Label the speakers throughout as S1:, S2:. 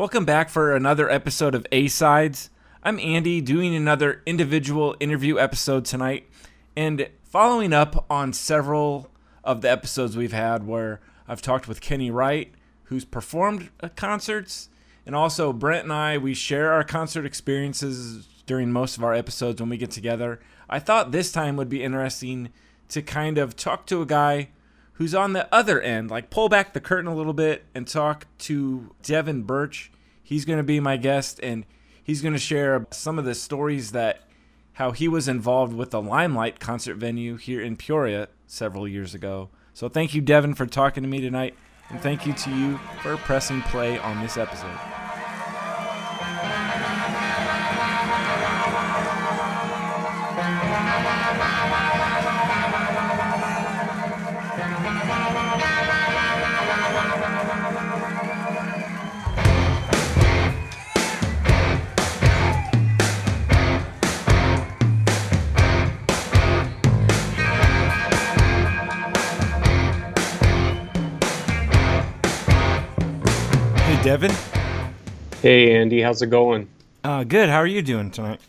S1: Welcome back for another episode of A Sides. I'm Andy doing another individual interview episode tonight and following up on several of the episodes we've had where I've talked with Kenny Wright, who's performed at concerts, and also Brent and I, we share our concert experiences during most of our episodes when we get together. I thought this time would be interesting to kind of talk to a guy who's on the other end, like pull back the curtain a little bit and talk to Devin Birch. He's going to be my guest and he's going to share some of the stories that how he was involved with the Limelight concert venue here in Peoria several years ago. So thank you Devin for talking to me tonight and thank you to you for pressing play on this episode. Devin.
S2: Hey Andy, how's it going?
S1: Uh, good. How are you doing tonight?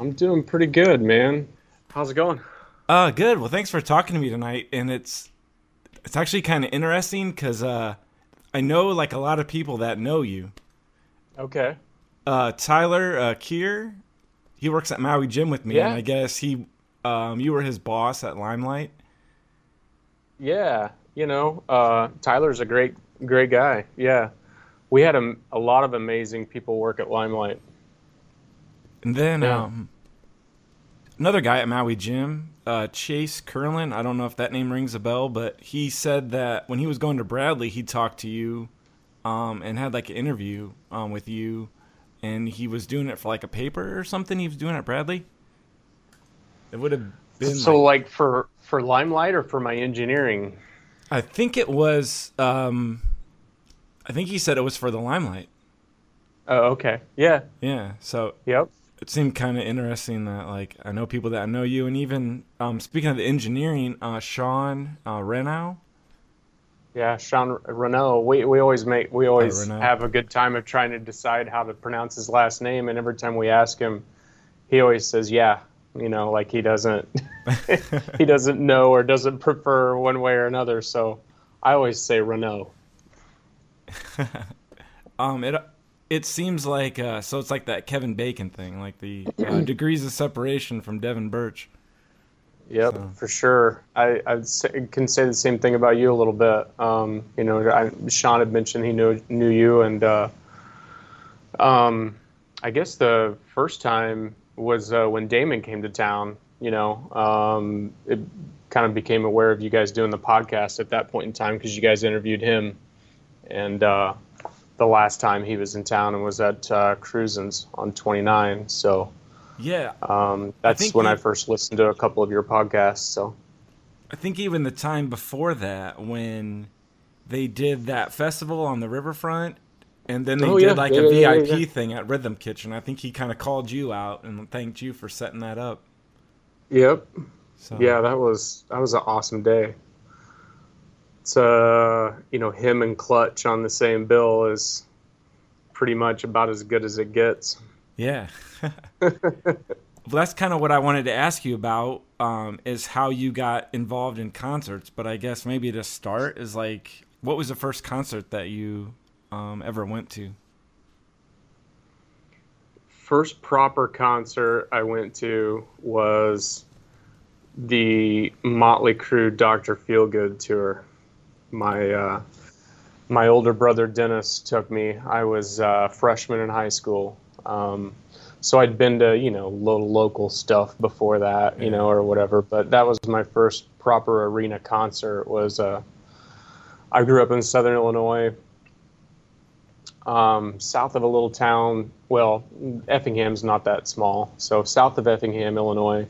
S2: I'm doing pretty good, man. How's it going?
S1: Uh, good. Well, thanks for talking to me tonight. And it's it's actually kind of interesting because uh, I know like a lot of people that know you.
S2: Okay.
S1: Uh, Tyler uh, Kier, he works at Maui Gym with me,
S2: Yeah.
S1: and I guess he, um, you were his boss at Limelight.
S2: Yeah, you know, uh, Tyler's a great, great guy. Yeah, we had a, a lot of amazing people work at Limelight.
S1: And then
S2: Yeah.
S1: um, another guy at Maui Gym, uh, Chase Curlin. I don't know if that name rings a bell, but he said that when he was going to Bradley, he talked to you um, and had like an interview um, with you, and he was doing it for like a paper or something. He was doing at Bradley. It would have been.
S2: so,
S1: like,
S2: like for for Limelight or for my engineering?
S1: I think it was. Um, I think he said it was for the Limelight.
S2: Oh, okay. Yeah.
S1: Yeah. So
S2: Yep.
S1: it seemed kind of interesting that like I know people that know you, and even um, speaking of the engineering, uh, Sean uh, Renow.
S2: Yeah, Sean Renault. We we always make we always have a good time of trying to decide how to pronounce his last name, and every time we ask him, he always says, "Yeah." You know, like he doesn't he doesn't know or doesn't prefer one way or another. So I always say Renault.
S1: Um, it it seems like uh, so it's like that Kevin Bacon thing, like the uh, degrees of separation from Devin Birch.
S2: Yep,
S1: So-
S2: for sure. I, I can say the same thing about you a little bit. Um, you know, I, Sean had mentioned he knew knew you, and uh, um, I guess the first time was uh, when Damon came to town. You know, um, it kind of became aware of you guys doing the podcast at that point in time because you guys interviewed him, and uh, the last time he was in town and was at uh, Cruisin's on 29. So.
S1: Yeah,
S2: Um, that's
S1: think
S2: when
S1: you-
S2: I first listened to a couple of your podcasts. So
S1: I think even the time before that when they did that festival on the riverfront. And then they
S2: Oh,
S1: did
S2: yeah.
S1: like
S2: Yeah,
S1: a
S2: yeah, yeah,
S1: VIP
S2: yeah.
S1: thing at Rhythm Kitchen. I think he kind of called you out and thanked you for setting that up.
S2: Yep.
S1: So
S2: Yeah, that was that was an awesome day. It's uh, you know, him and Clutch on the same bill is pretty much about as good as it gets.
S1: Yeah. well, that's kind of what I wanted to ask you about um, is how you got involved in concerts. But I guess maybe to start is like, what was the first concert that you um, ever went to?
S2: First proper concert I went to was the Motley Crue Dr. Feelgood tour. My uh, my older brother Dennis took me. I was uh, freshman in high school, um, so I'd been to you know little local stuff before that, you know, or whatever. But that was my first proper arena concert. Was uh, I grew up in Southern Illinois, um, south of a little town. Well, Effingham's not that small, so south of Effingham, Illinois,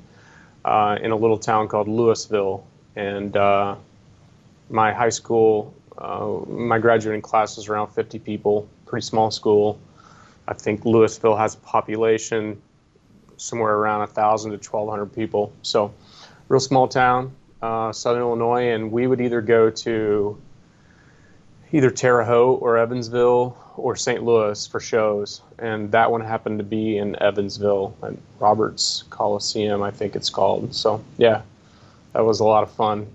S2: uh, in a little town called Louisville, and uh, my high school, uh, my graduating class was around 50 people, pretty small school. I think Louisville has a population somewhere around 1,000 to 1,200 people. So, real small town, uh, Southern Illinois, and we would either go to either Terre Haute or Evansville or St. Louis for shows, and that one happened to be in Evansville at Roberts Coliseum, I think it's called. So yeah, that was a lot of fun.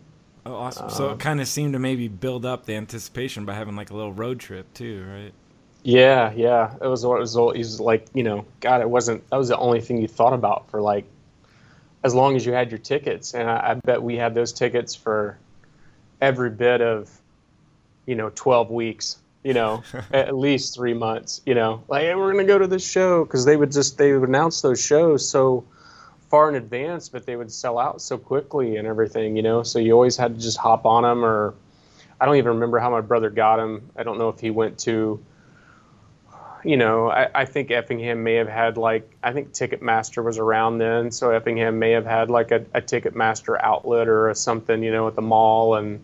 S1: Oh, awesome! so it um, kind of seemed to maybe build up the anticipation by having like a little road trip too, right?
S2: Yeah, yeah. It was. It was. He's like, you know, God, it wasn't. That was the only thing you thought about for like, as long as you had your tickets, and I, I bet we had those tickets for every bit of, you know, twelve weeks. You know, at least three months. You know, like hey, we're gonna go to this show because they would just they would announce those shows so far in advance, but they would sell out so quickly and everything. You know, so you always had to just hop on them or. I don't even remember how my brother got them. I don't know if he went to you know, I, I, think Effingham may have had like I think Ticketmaster was around then, so Effingham may have had like a, a Ticketmaster outlet or something, you know, at the mall, and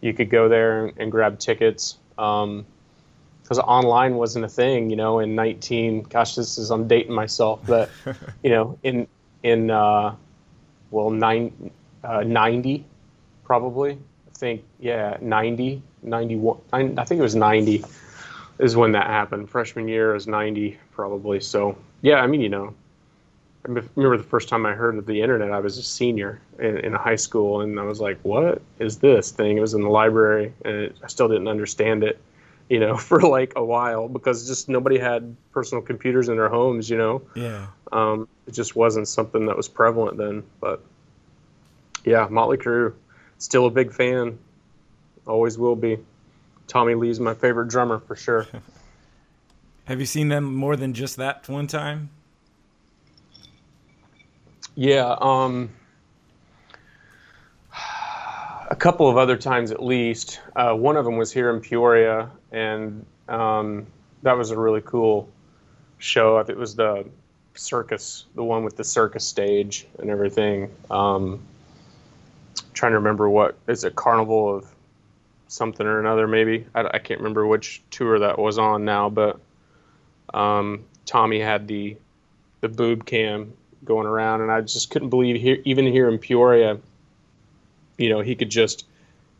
S2: you could go there and, and grab tickets. because um, online wasn't a thing, you know, in 19. Gosh, this is I'm dating myself, but you know, in in uh, well nine, uh, 90 probably. I think yeah, 90, 91. I think it was 90 is when that happened. Freshman year is 90 probably. So yeah, I mean, you know, I remember the first time I heard of the internet, I was a senior in, in high school and I was like, what is this thing? It was in the library and it, I still didn't understand it, you know, for like a while because just nobody had personal computers in their homes, you know?
S1: Yeah.
S2: Um, it just wasn't something that was prevalent then, but yeah, Motley Crue, still a big fan. Always will be. Tommy Lee's my favorite drummer for sure.
S1: Have you seen them more than just that one time?
S2: Yeah, um, a couple of other times at least. Uh, one of them was here in Peoria, and um, that was a really cool show. It was the circus, the one with the circus stage and everything. Um, trying to remember what is it, Carnival of something or another, maybe. I, I can't remember which tour that was on now, but um, Tommy had the the boob cam going around, and I just couldn't believe even here in Peoria, you know, he could just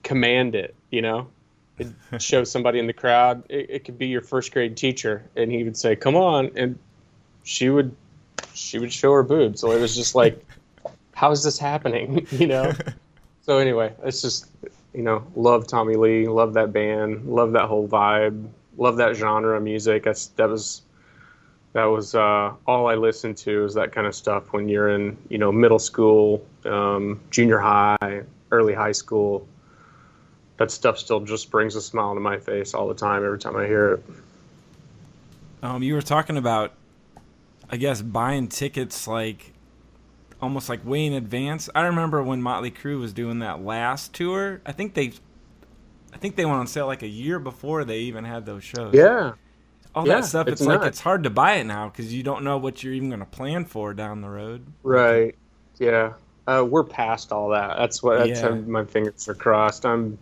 S2: command it. You know, It'd show somebody in the crowd. It, it could be your first grade teacher, and he would say, "Come on," and she would she would show her boobs. So it was just like, how is this happening? you know. So anyway, it's just you know, love Tommy Lee, love that band, love that whole vibe, love that genre of music. That's that was that was uh, all I listened to is that kind of stuff when you're in you know middle school, um, junior high, early high school. That stuff still just brings a smile to my face all the time every time I hear it.
S1: Um, you were talking about, I guess, buying tickets like almost like way in advance. I remember when Motley Crue was doing that last tour. I think they, I think they went on sale like a year before they even had those shows.
S2: Yeah,
S1: all yeah, that stuff. It's, it's like it's hard to buy it now because you don't know what you're even going to plan for down the road.
S2: Right. Yeah. Uh, we're past all that. That's what. That's yeah. my fingers are crossed. I'm.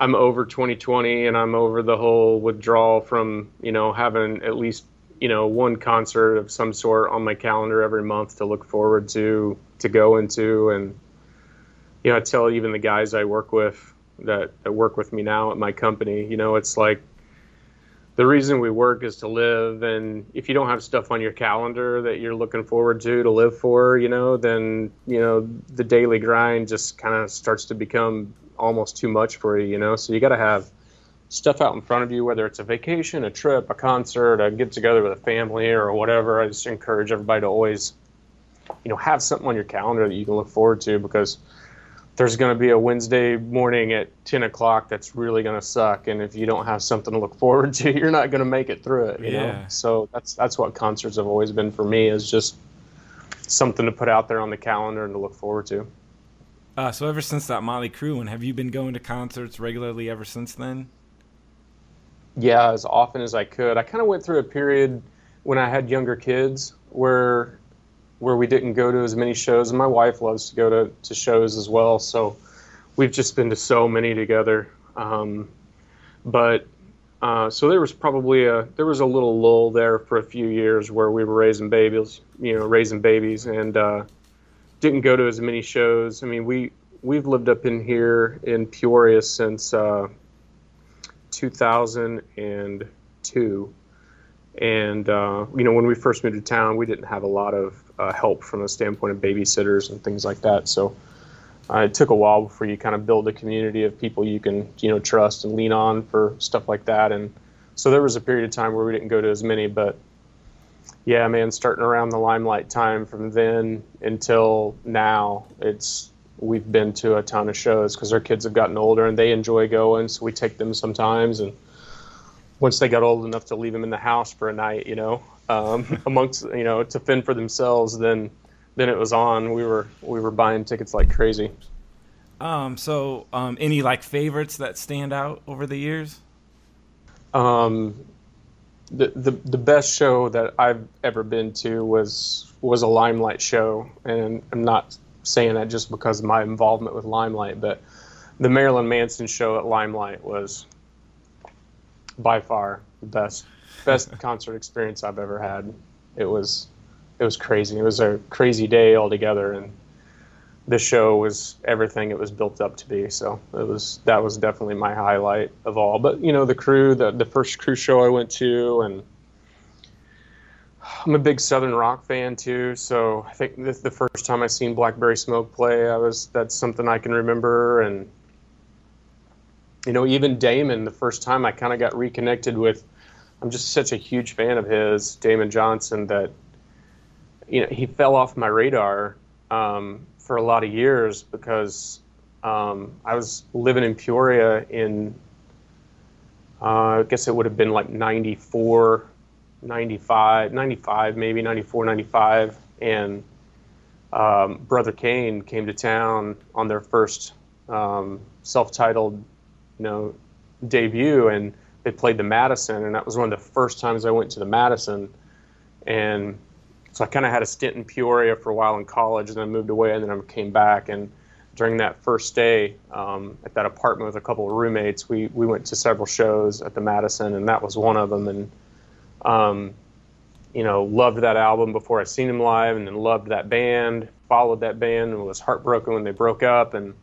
S2: I'm over 2020 and I'm over the whole withdrawal from you know having at least you know one concert of some sort on my calendar every month to look forward to to go into. And you know I tell even the guys I work with that, that work with me now at my company you know it's like the reason we work is to live. And if you don't have stuff on your calendar that you're looking forward to to live for you know then you know the daily grind just kind of starts to become almost too much for you you know so you got to have stuff out in front of you, whether it's a vacation, a trip, a concert, a get together with a family, or whatever. I just encourage everybody to always, you know, have something on your calendar that you can look forward to because there's going to be a Wednesday morning at 10 o'clock that's really going to suck. And if you don't have something to look forward to, you're not going to make it through it. You yeah. know? So that's, that's what concerts have always been for me is just something to put out there on the calendar and to look forward to.
S1: Uh, so ever since that Motley Crue one, have you been going to concerts regularly ever since then?
S2: yeah, as often as I could. I kind of went through a period when I had younger kids where where we didn't go to as many shows, and my wife loves to go to, to shows as well. So we've just been to so many together. Um, but uh, so there was probably a there was a little lull there for a few years where we were raising babies, you know, raising babies, and uh, didn't go to as many shows. I mean, we we've lived up in here in Peoria since uh, 2002. and uh, you know when we first moved to town, we didn't have a lot of uh, help from the standpoint of babysitters and things like that. So uh, it took a while before you kind of build a community of people you can you know trust and lean on for stuff like that. And so there was a period of time where we didn't go to as many, but yeah, man, starting around the limelight time from then until now, it's we've been to a ton of shows because our kids have gotten older and they enjoy going, so we take them sometimes. And once they got old enough to leave them in the house for a night, you know, um, amongst you know to fend for themselves, then then it was on. We were we were buying tickets like crazy.
S1: Um, so um, any like favorites that stand out over the years?
S2: Um, the, the the best show that I've ever been to was was a Limelight show, and I'm not saying that just because of my involvement with Limelight, but the Marilyn Manson show at Limelight was by far the best best concert experience I've ever had. It was it was crazy. It was a crazy day altogether, and the show was everything it was built up to be. So it was that was definitely my highlight of all. But you know, the crew, the the first crew show I went to, and I'm a big Southern rock fan too. So I think the, the first time I seen Blackberry Smoke play, I was that's something I can remember. And you know, even Damon, the first time I kind of got reconnected with. I'm just such a huge fan of his, Damon Johnson, that you know he fell off my radar um, for a lot of years because um, I was living in Peoria in, uh, I guess it would have been like 94, 95, 95 maybe, 94, 95. And um, Brother Cane came to town on their first um, self-titled, you know, debut, and they played the Madison, and that was one of the first times I went to the Madison, and so I kind of had a stint in Peoria for a while in college, and then moved away, and then I came back. And during that first day um, at that apartment with a couple of roommates, we we went to several shows at the Madison, and that was one of them. And um, you know, loved that album before I seen him live, and then loved that band. Followed that band, and was heartbroken when they broke up. And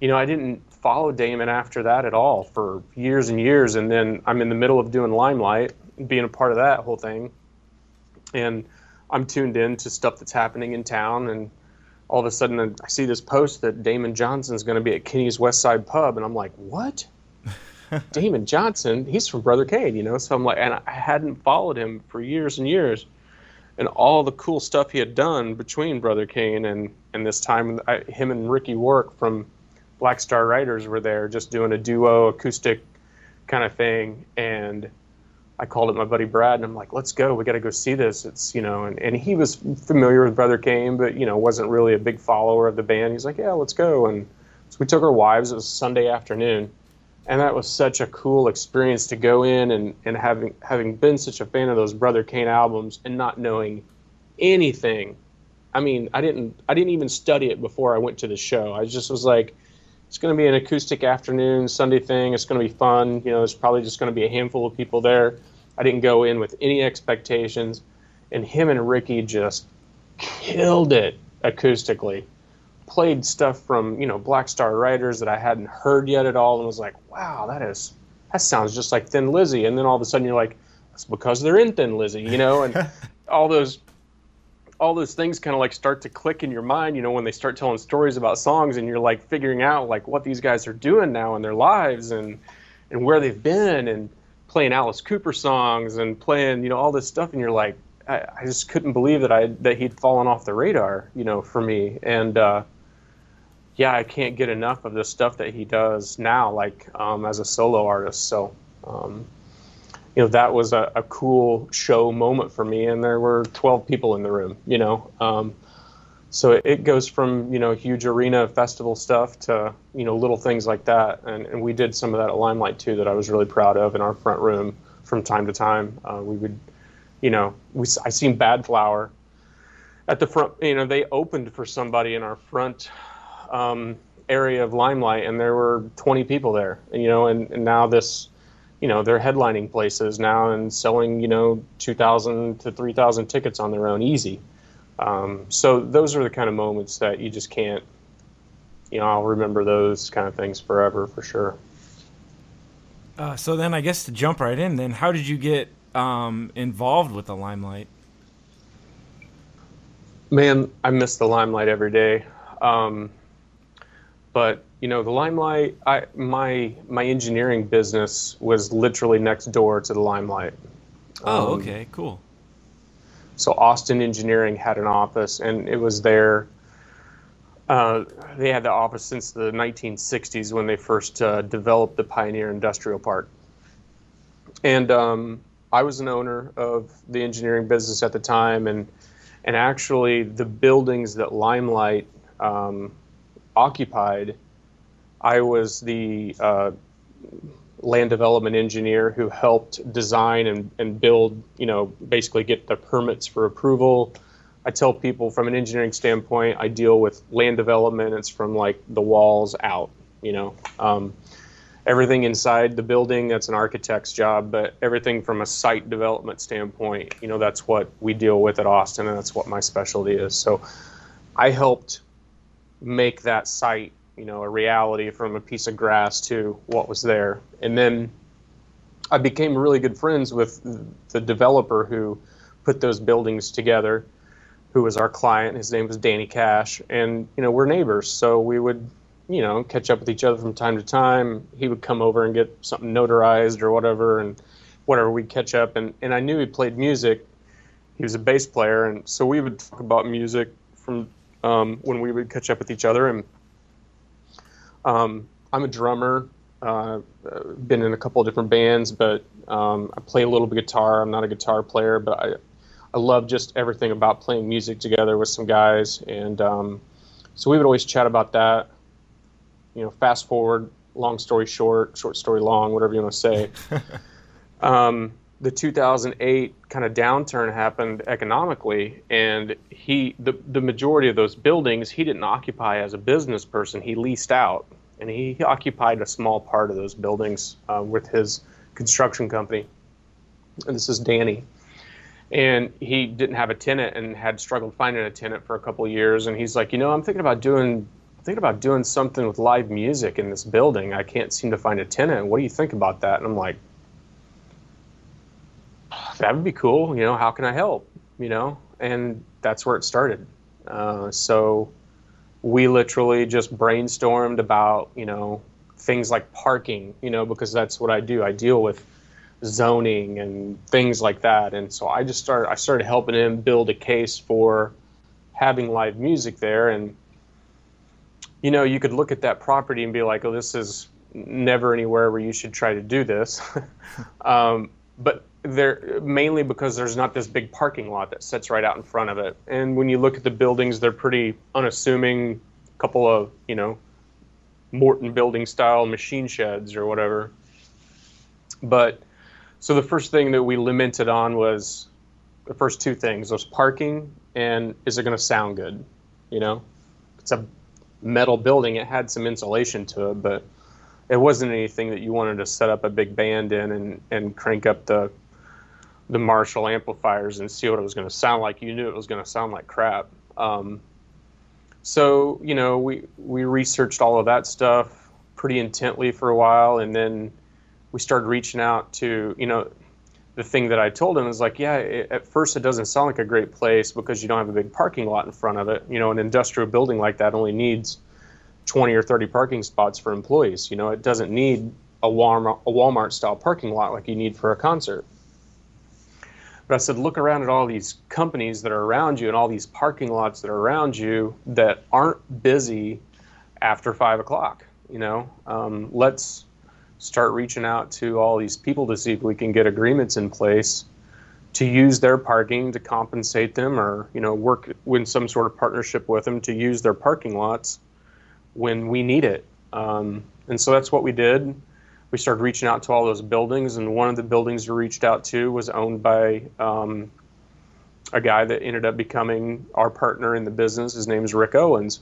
S2: you know, I didn't follow Damon after that at all for years and years. And then I'm in the middle of doing Limelight, being a part of that whole thing, and I'm tuned in to stuff that's happening in town, and all of a sudden I see this post that Damon Johnson's going to be at Kenny's West Side Pub, and I'm like, what? Damon Johnson? He's from Brother Cane, you know. So I'm like, and I hadn't followed him for years and years, and all the cool stuff he had done between Brother Cane and and this time, I, him and Ricky Warwick from Black Star Riders were there, just doing a duo acoustic kind of thing, and I called up my buddy Brad and I'm like, let's go. We got to go see this. It's, you know, and, and he was familiar with Brother Cane, but, you know, wasn't really a big follower of the band. He's like, yeah, let's go. And so we took our wives. It was Sunday afternoon. And that was such a cool experience to go in and, and having, having been such a fan of those Brother Cane albums and not knowing anything. I mean, I didn't, I didn't even study it before I went to the show. I just was like, it's going to be an acoustic afternoon Sunday thing. It's going to be fun. You know, there's probably just going to be a handful of people there. I didn't go in with any expectations, and him and Ricky just killed it acoustically. Played stuff from you know Black Star Riders that I hadn't heard yet at all, and was like, wow, that is that sounds just like Thin Lizzy. And then all of a sudden you're like, it's because they're in Thin Lizzy, you know, and all those all those things kind of like start to click in your mind, you know, when they start telling stories about songs and you're like figuring out like what these guys are doing now in their lives and and where they've been and playing Alice Cooper songs and playing, you know, all this stuff and you're like I, I just couldn't believe that I that he'd fallen off the radar, you know, for me. And uh yeah, I can't get enough of the stuff that he does now, like um, as a solo artist. So um, you know that was a, a, cool show moment for me and there were 12 people in the room you know? Um, so it goes from you know huge arena festival stuff to you know little things like that. And, and we did some of that at limelight too that i was really proud of in our front room from time to time. Uh, we would you know we i seen Badflower at the front you know they opened for somebody in our front um, area of limelight and there were 20 people there you know and, and now this you know they're headlining places now and selling you know 2,000 to 3,000 tickets on their own easy. Um, so those are the kind of moments that you just can't. You know, I'll remember those kind of things forever for sure.
S1: Uh, so then, I guess to jump right in, then how did you get um, involved with the Limelight?
S2: Man, I miss the Limelight every day. Um, but you know, the Limelight, I my my engineering business was literally next door to the Limelight.
S1: Oh, um, okay, cool.
S2: So Austin Engineering had an office, and it was there. Uh, they had the office since the 1960s when they first uh, developed the Pioneer Industrial Park. And um, I was an owner of the engineering business at the time, and and actually the buildings that Limelight um, occupied, I was the uh, land development engineer who helped design and, and build, you know, basically get the permits for approval. I tell people from an engineering standpoint, I deal with land development. It's from like the walls out, you know. Um, everything inside the building, that's an architect's job, but everything from a site development standpoint, you know, that's what we deal with at Austin, and that's what my specialty is. So I helped make that site you know a reality from a piece of grass to what was there. And then i became really good friends with the developer who put those buildings together who was our client. His name was danny cash. And you know we're neighbors. So we would you know catch up with each other from time to time. He would come over and get something notarized or whatever and whatever we'd catch up. And, and i knew he played music. He was a bass player. And so we would talk about music from um, when we would catch up with each other. And um, I'm a drummer. Uh, been in a couple of different bands, but um, I play a little bit of guitar. I'm not a guitar player, but I I love just everything about playing music together with some guys, and um, so we would always chat about that. You know, fast forward, long story short, short story long, whatever you want to say. um, the 2008 kind of downturn happened economically, and he the the majority of those buildings he didn't occupy as a business person. He leased out, and he occupied a small part of those buildings uh, with his construction company. And this is Danny, and he didn't have a tenant and had struggled finding a tenant for a couple of years. And he's like, you know, I'm thinking about doing thinking about doing something with live music in this building. I can't seem to find a tenant. What do you think about that? And I'm like, that would be cool. You know, how can I help? You know, and that's where it started. Uh, so we literally just brainstormed about, you know, things like parking, you know, because that's what I do. I deal with zoning and things like that. And so I just started, I started helping him build a case for having live music there. And, you know, you could look at that property and be like, oh, this is never anywhere where you should try to do this. um, but they're mainly because there's not this big parking lot that sits right out in front of it. And when you look at the buildings, they're pretty unassuming. Couple of you know, Morton building style machine sheds or whatever. But so the first thing that we lamented on was the first two things: was parking and is it going to sound good? You know, it's a metal building. It had some insulation to it, but it wasn't anything that you wanted to set up a big band in and, and crank up the the Marshall amplifiers and see what it was going to sound like. You knew it was going to sound like crap. Um, so you know, we we researched all of that stuff pretty intently for a while, and then we started reaching out to you know. The thing that I told him is like, yeah, it, at first it doesn't sound like a great place because you don't have a big parking lot in front of it. You know, an industrial building like that only needs 20 or 30 parking spots for employees. You know, it doesn't need a Walmart, a Walmart style parking lot like you need for a concert. But I said, look around at all these companies that are around you and all these parking lots that are around you that aren't busy after five o'clock. You know, um, let's start reaching out to all these people to see if we can get agreements in place to use their parking to compensate them or you know work in some sort of partnership with them to use their parking lots when we need it um, and so that's what we did we started reaching out to all those buildings, and one of the buildings we reached out to was owned by um, a guy that ended up becoming our partner in the business. His name is Rick Owens.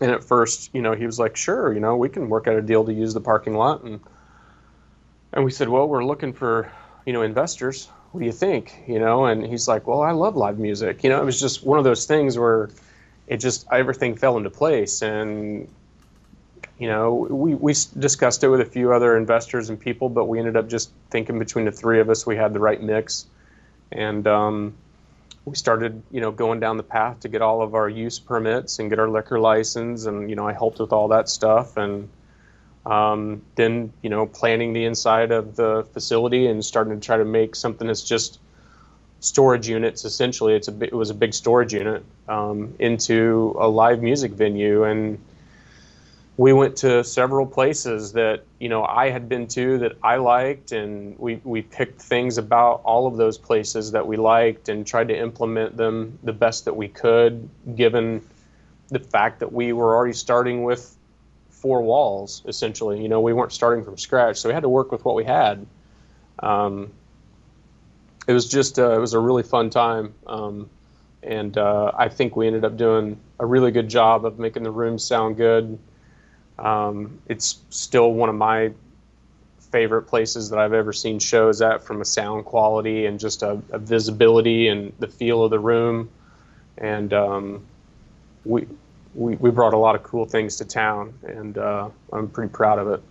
S2: And at first, you know, he was like, "Sure, you know, we can work out a deal to use the parking lot." And and we said, "Well, we're looking for, you know, investors. What do you think?" You know, and he's like, "Well, I love live music." You know, it was just one of those things where it just everything fell into place and you know, we, we discussed it with a few other investors and people, but we ended up just thinking between the three of us we had the right mix. And um, we started, you know, going down the path to get all of our use permits and get our liquor license. And, you know, I helped with all that stuff. And um, then, you know, planning the inside of the facility and starting to try to make something that's just storage units. Essentially, it's a it was a big storage unit um, into a live music venue and we went to several places that you know I had been to that I liked, and we we picked things about all of those places that we liked and tried to implement them the best that we could, given the fact that we were already starting with four walls essentially. You know, we weren't starting from scratch, so we had to work with what we had. Um, it was just uh, it was a really fun time, um, and uh, I think we ended up doing a really good job of making the room sound good um, it's still one of my favorite places that I've ever seen shows at from a sound quality and just a, a visibility and the feel of the room. And um, we, we, we brought a lot of cool things to town, and uh, I'm pretty proud of it.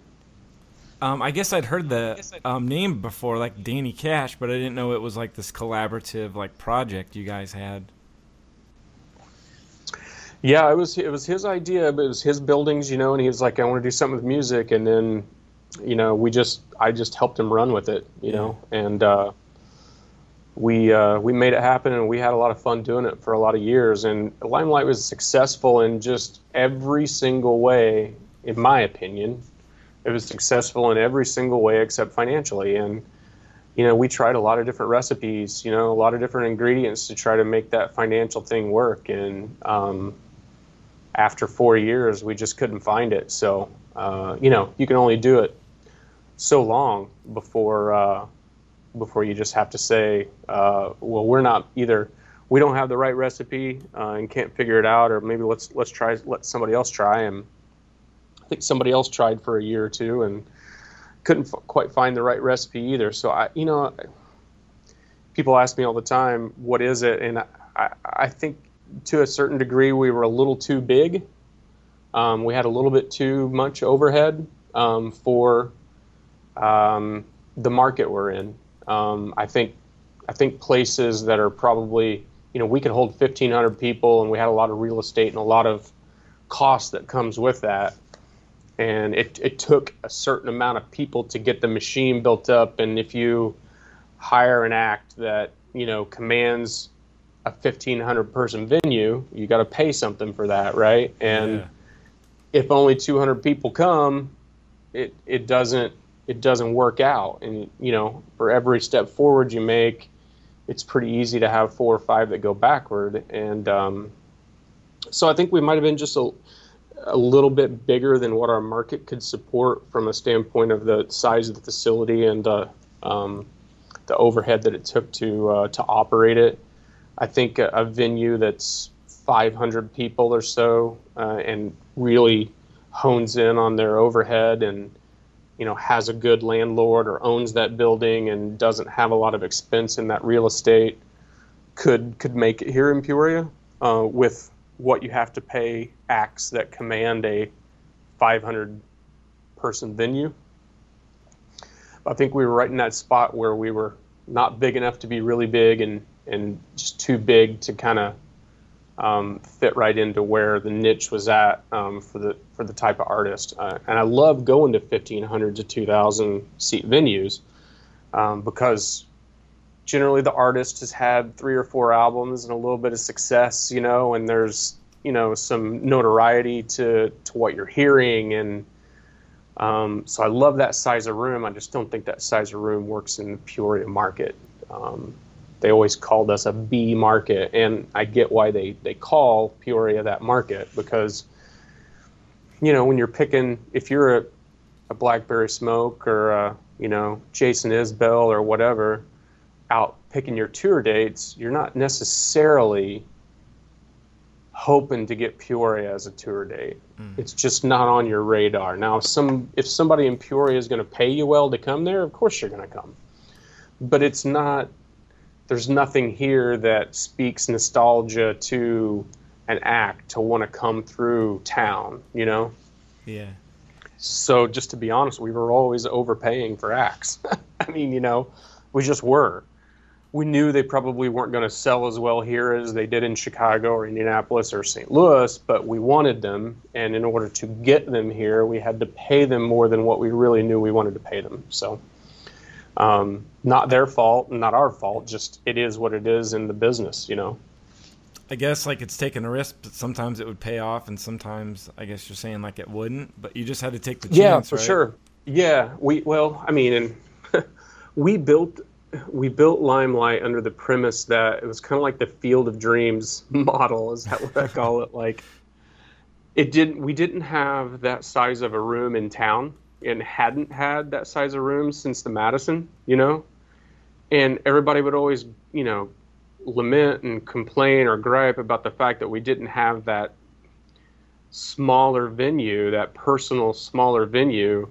S1: Um, I guess I'd heard the um, name before, like Danny Cash, but I didn't know it was like this collaborative like project you guys had.
S2: Yeah, it was it was his idea, but it was his buildings, you know, and he was like, I want to do something with music, and then, you know, we just I just helped him run with it, you know, and uh, we uh, we made it happen, and we had a lot of fun doing it for a lot of years, and Limelight was successful in just every single way, in my opinion. It was successful in every single way except financially, and you know, we tried a lot of different recipes, you know, a lot of different ingredients to try to make that financial thing work, and um, after four years, we just couldn't find it. So, uh, you know, you can only do it so long before uh, before you just have to say, uh, well, we're not either. We don't have the right recipe uh, and can't figure it out, or maybe let's let's try let somebody else try. And I think somebody else tried for a year or two and couldn't f- quite find the right recipe either. So I, you know, people ask me all the time, what is it? And I, I think to a certain degree, we were a little too big. Um, we had a little bit too much overhead um, for um, the market we're in. Um, I think I think places that are probably you know we could hold 1,500 people, and we had a lot of real estate and a lot of cost that comes with that. And it, it took a certain amount of people to get the machine built up. And if you hire an act that you know commands a 1500 person venue you got to pay something for that right? And yeah. if only 200 people come it it doesn't it doesn't work out. And you know for every step forward you make it's pretty easy to have four or five that go backward. And um, so i think we might have been just a, a little bit bigger than what our market could support from a standpoint of the size of the facility and the um, the overhead that it took to uh, to operate it I think a, a venue that's 500 people or so uh, and really hones in on their overhead and you know has a good landlord or owns that building and doesn't have a lot of expense in that real estate could could make it here in Peoria uh, with what you have to pay acts that command a 500 person venue. I think we were right in that spot where we were not big enough to be really big and and just too big to kind of um, fit right into where the niche was at um, for the for the type of artist. Uh, and I love going to 1500 to 2000 seat venues um, because generally the artist has had three or four albums and a little bit of success, you know, and there's you know some notoriety to to what you're hearing and. Um, so I love that size of room. I just don't think that size of room works in the Peoria market. Um, they always called us a B market, and I get why they they call Peoria that market because you know when you're picking if you're a, a Blackberry Smoke or a, you know Jason Isbell or whatever out picking your tour dates, you're not necessarily hoping to get Peoria as a tour date. Mm. It's just not on your radar. Now, if some if somebody in Peoria is going to pay you well to come there, of course you're going to come. But it's not there's nothing here that speaks nostalgia to an act to want to come through town, you know?
S1: Yeah.
S2: So just to be honest, we were always overpaying for acts. I mean, you know, we just were. We knew they probably weren't going to sell as well here as they did in Chicago or Indianapolis or St. Louis, but we wanted them, and in order to get them here, we had to pay them more than what we really knew we wanted to pay them. So, um, not their fault, not our fault. Just it is what it is in the business, you know.
S1: I guess like it's taking a risk, but sometimes it would pay off, and sometimes I guess you're saying like it wouldn't. But you just had to take the chance.
S2: Yeah, for
S1: right?
S2: sure. Yeah, we well, I mean, and we built we built Limelight under the premise that it was kind of like the Field of Dreams model, is that what I call it? Like, it didn't. We didn't have that size of a room in town, and hadn't had that size of room since the Madison. You know, and everybody would always, you know, lament and complain or gripe about the fact that we didn't have that smaller venue, that personal smaller venue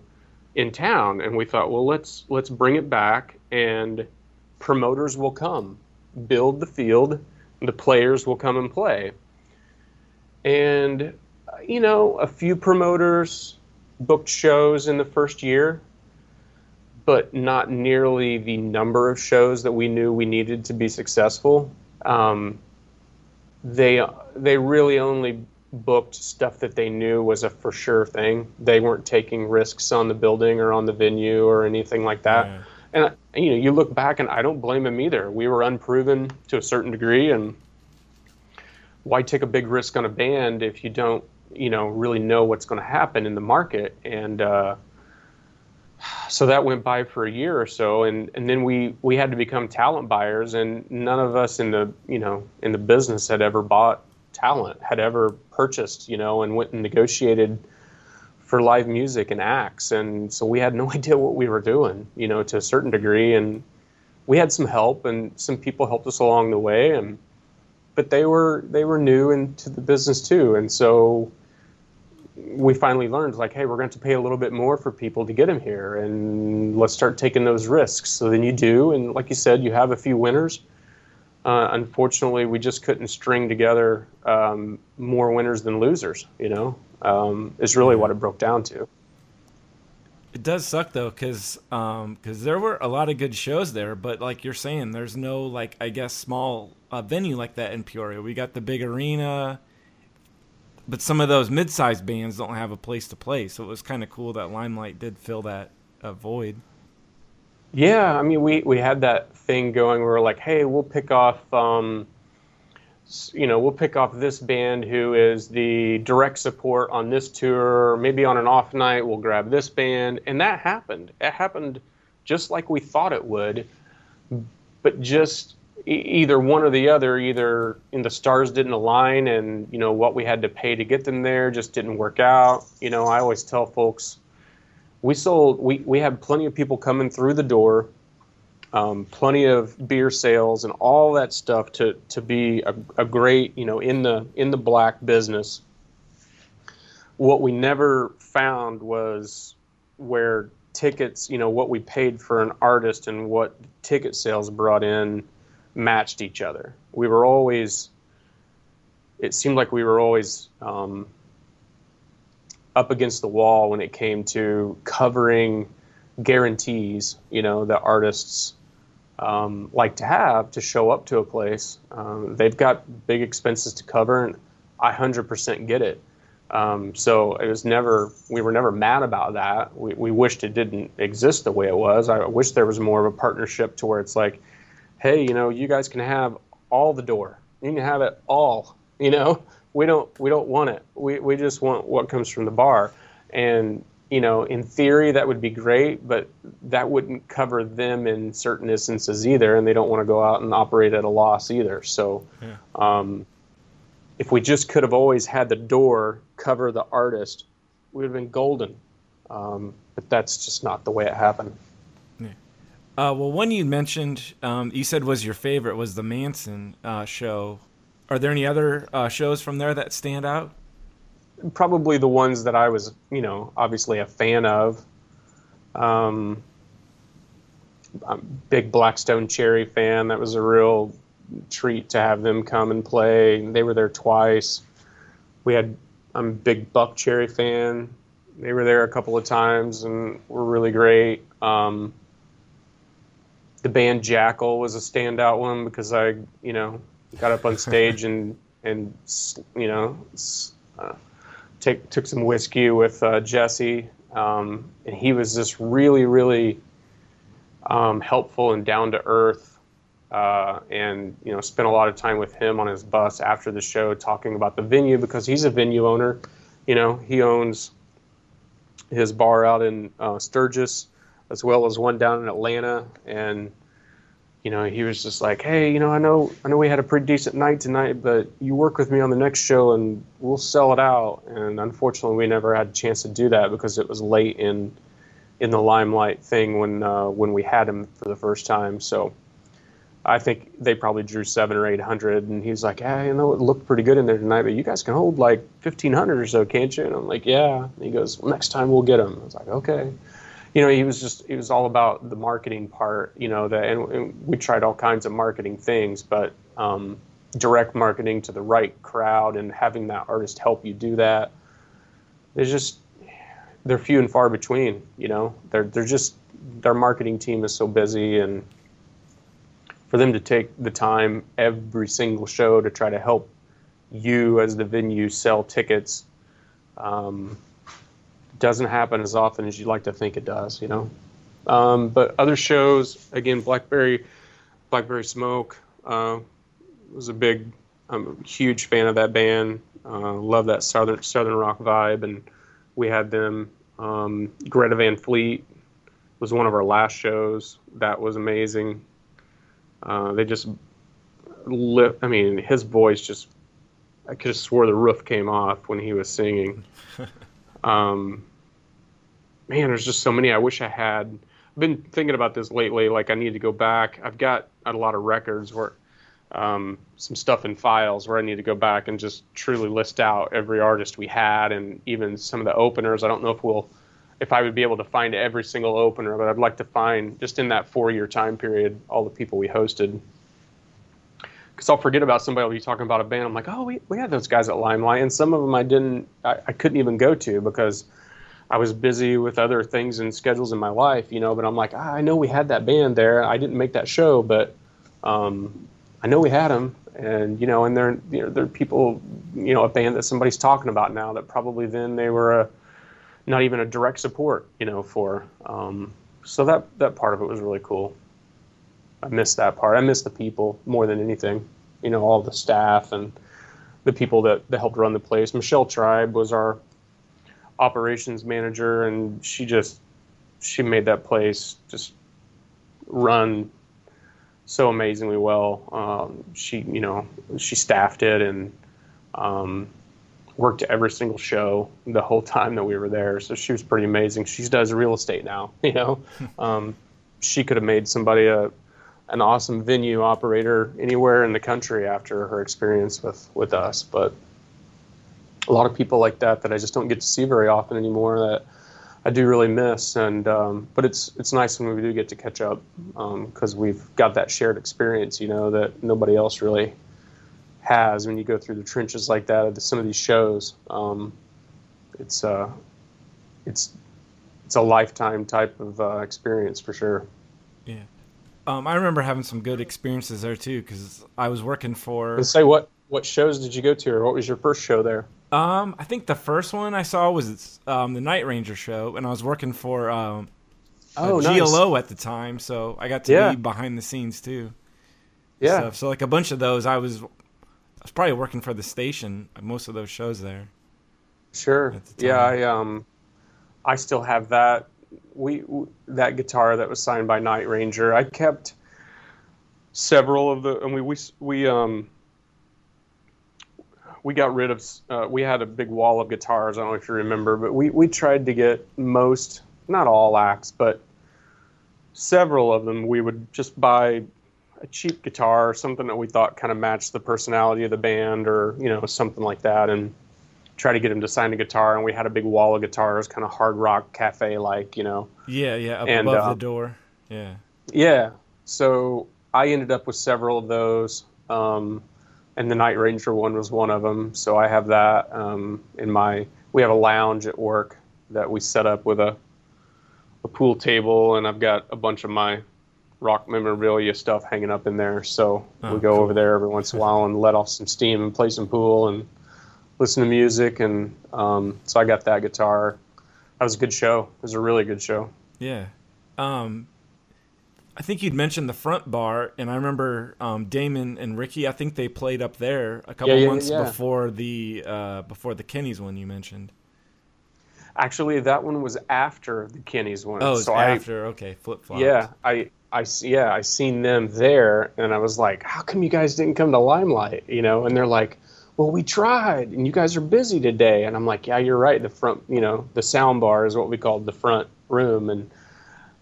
S2: in town. And we thought, well, let's let's bring it back, and promoters will come, build the field, the players will come and play. And you know, a few promoters booked shows in the first year, but not nearly the number of shows that we knew we needed to be successful. Um, they they really only booked stuff that they knew was a for sure thing. They weren't taking risks on the building or on the venue or anything like that. Yeah. And you know, you look back, and I don't blame them either. We were unproven to a certain degree, and why take a big risk on a band if you don't, you know, really know what's going to happen in the market? And uh, so that went by for a year or so. And, and then we, we had to become talent buyers and none of us in the you know in the business had ever bought talent had ever purchased you know and went and negotiated for live music and acts. And so we had no idea what we were doing you know to a certain degree. And we had some help and some people helped us along the way. And but they were they were new into the business too. And so we finally learned like hey we're going to pay a little bit more for people to get them here and let's start taking those risks. So then you do and like you said you have a few winners. Uh, unfortunately we just couldn't string together um, more winners than losers you know? Um, is really what it broke down to
S1: it does suck though because um, cause there were a lot of good shows there but like you're saying there's no like i guess small uh, venue like that in peoria we got the big arena but some of those mid-sized bands don't have a place to play, so it was kind of cool that Limelight did fill that uh, void.
S2: Yeah, I mean, we we had that thing going. where We are like, hey, we'll pick off, um, you know, we'll pick off this band who is the direct support on this tour. Maybe on an off night, we'll grab this band, and that happened. It happened just like we thought it would, but just either one or the other either in the stars didn't align and you know what we had to pay to get them there just didn't work out you know i always tell folks we sold we, we had plenty of people coming through the door um, plenty of beer sales and all that stuff to to be a, a great you know in the in the black business what we never found was where tickets you know what we paid for an artist and what ticket sales brought in matched each other. We were always, it seemed like we were always um, up against the wall when it came to covering guarantees, you know, the artists um, like to have to show up to a place. Um, they've got big expenses to cover, and I 100% get it. Um, so it was never, we were never mad about that. We, we wished it didn't exist the way it was. I wish there was more of a partnership to where it's like, hey, you know, you guys can have all the door. You can have it all. You know, we don't we don't want it. We we just want what comes from the bar. And you know, in theory, that would be great, but that wouldn't cover them in certain instances either, and they don't want to go out and operate at a loss either. So, yeah. um, if we just could have always had the door cover the artist, we would have been golden. Um, but that's just not the way it happened.
S1: Uh, well, one you mentioned, um, you said was your favorite was the Manson uh, show. Are there any other uh, shows from there that stand out?
S2: Probably the ones that I was, you know, obviously a fan of. Um, I'm big Black Stone Cherry fan. That was a real treat to have them come and play. They were there twice. We had. I'm a big Buckcherry fan. they were there a couple of times and were really great. Um, the band Jackyl was a standout one because I, you know, got up on stage and and you know, uh, take took some whiskey with uh, Jesse, um, and he was just really really um, helpful and down to earth. Uh, and you know, spent a lot of time with him on his bus after the show, talking about the venue because he's a venue owner. You know, he owns his bar out in uh, Sturgis, as well as one down in Atlanta, and you know, he was just like, "Hey, you know, I know, I know, we had a pretty decent night tonight, but you work with me on the next show, and we'll sell it out." And unfortunately, we never had a chance to do that because it was late in in the limelight thing when uh, when we had him for the first time. So I think they probably drew seven or eight hundred, and he's like, "Hey, you know, it looked pretty good in there tonight, but you guys can hold like fifteen hundred or so, can't you?" And I'm like, "Yeah." And he goes, well, "Next time we'll get them." I was like, "Okay." You know, he was just it was all about the marketing part. You know, that and, and we tried all kinds of marketing things, but um, direct marketing to the right crowd and having that artist help you do that. There's just they're few and far between. You know, they're they're just their marketing team is so busy and for them to take the time every single show to try to help you as the venue sell tickets um, doesn't happen as often as you'd like to think it does, you know. Um, but other shows, again, Blackberry, Blackberry Smoke uh, was a big, I'm a huge fan of that band. Uh, love that southern southern rock vibe, and we had them. Um, Greta Van Fleet was one of our last shows. That was amazing. Uh, they just lit. I mean, his voice just. I could have swore the roof came off when he was singing. um, man, there's just so many. I wish I had. I've been thinking about this lately. Like I need to go back. I've got a lot of records where. Um, some stuff in files where I need to go back and just truly list out every artist we had and even some of the openers. I don't know if we'll if I would be able to find every single opener, but I'd like to find just in that four year time period all the people we hosted. Because I'll forget about somebody. I'll be talking about a band. I'm like, oh, we, we had those guys at Limelight, and some of them I didn't, I, I couldn't even go to because I was busy with other things and schedules in my life, you know. But I'm like, ah, I know we had that band there. I didn't make that show, but um, I know we had them, and you know, and they're you know, they're people, you know, a band that somebody's talking about now that probably then they were a not even a direct support, you know, for. Um, so that that part of it was really cool. I missed that part. I missed the people more than anything. You know, all the staff and the people that, that helped run the place. Michelle Tribe was our operations manager, and she just she made that place just run so amazingly well. Um, she, you know, she staffed it and um, worked every single show the whole time that we were there. So she was pretty amazing. She does real estate now. You know, um, she could have made somebody a an awesome venue operator anywhere in the country after her experience with with us. But a lot of people like that that I just don't get to see very often anymore. That I do really miss. And um, but it's it's nice when we do get to catch up because um, we've got that shared experience. You know that nobody else really has when you go through the trenches like that at some of these shows. Um, it's uh, it's it's a lifetime type of uh, experience for sure.
S1: Yeah, um, I remember having some good experiences there too because I was working for.
S2: And say what what shows did you go to, or what was your first show there?
S1: Um, I think the first one I saw was um, the Night Ranger show, and I was working for um, oh, GLO at the time, so I got to yeah. be behind the scenes too.
S2: Yeah.
S1: Stuff. So like a bunch of those, I was I was probably working for the station most of those shows there.
S2: Sure. Yeah, I um, I still have that. We that guitar that was signed by Night Ranger. I kept several of the, and we we we um we got rid of. Uh, we had a big wall of guitars. I don't know if you remember, but we we tried to get most, not all acts, but several of them. We would just buy a cheap guitar, something that we thought kind of matched the personality of the band, or you know something like that, and try to get him to sign a guitar. And we had a big wall of guitars, kind of hard rock cafe like, you know.
S1: Yeah, yeah, up and, above uh, the door. Yeah.
S2: Yeah. So I ended up with several of those, um, and the Night Ranger one was one of them. So I have that um, in my. We have a lounge at work that we set up with a a pool table, and I've got a bunch of my rock memorabilia stuff hanging up in there. So
S1: Oh,
S2: we go
S1: cool.
S2: over there every once in a while and let off some steam and play some pool and listen to music. And um, so I got that guitar. That was a good show. It was a really good show.
S1: Yeah. Um, I think you'd mentioned the front bar, and I remember um, Damon and Ricky. I think they played up there a couple
S2: Yeah, yeah,
S1: months
S2: yeah.
S1: before the uh, before the Kenny's one you mentioned.
S2: Actually, that one was after the Kenny's one.
S1: Oh,
S2: so I,
S1: after. okay, flip flop.
S2: Yeah, I, I, yeah, I seen them there, and I was like, "How come you guys didn't come to Limelight?" You know, and they're like, "Well, we tried, and you guys are busy today." And I'm like, "Yeah, you're right. The front, you know, the sound bar is what we called the front room, and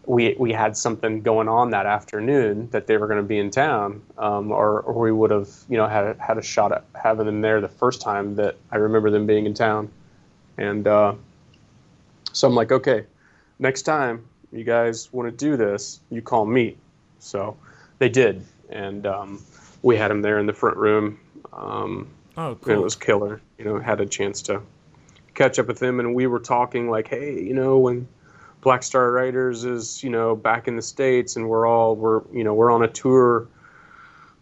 S2: we we had something going on that afternoon that they were going to be in town, um, or or we would have, you know, had had a shot at having them there the first time that I remember them being in town, and uh, so I'm like, okay, next time you guys want to do this, you call me. So they did, and um, we had them there in the front room. Um,
S1: Oh,
S2: and it was killer. You know, had a chance to catch up with him, and we were talking like, hey, you know, when Black Star Riders is, you know, back in the states, and we're all we're you know we're on a tour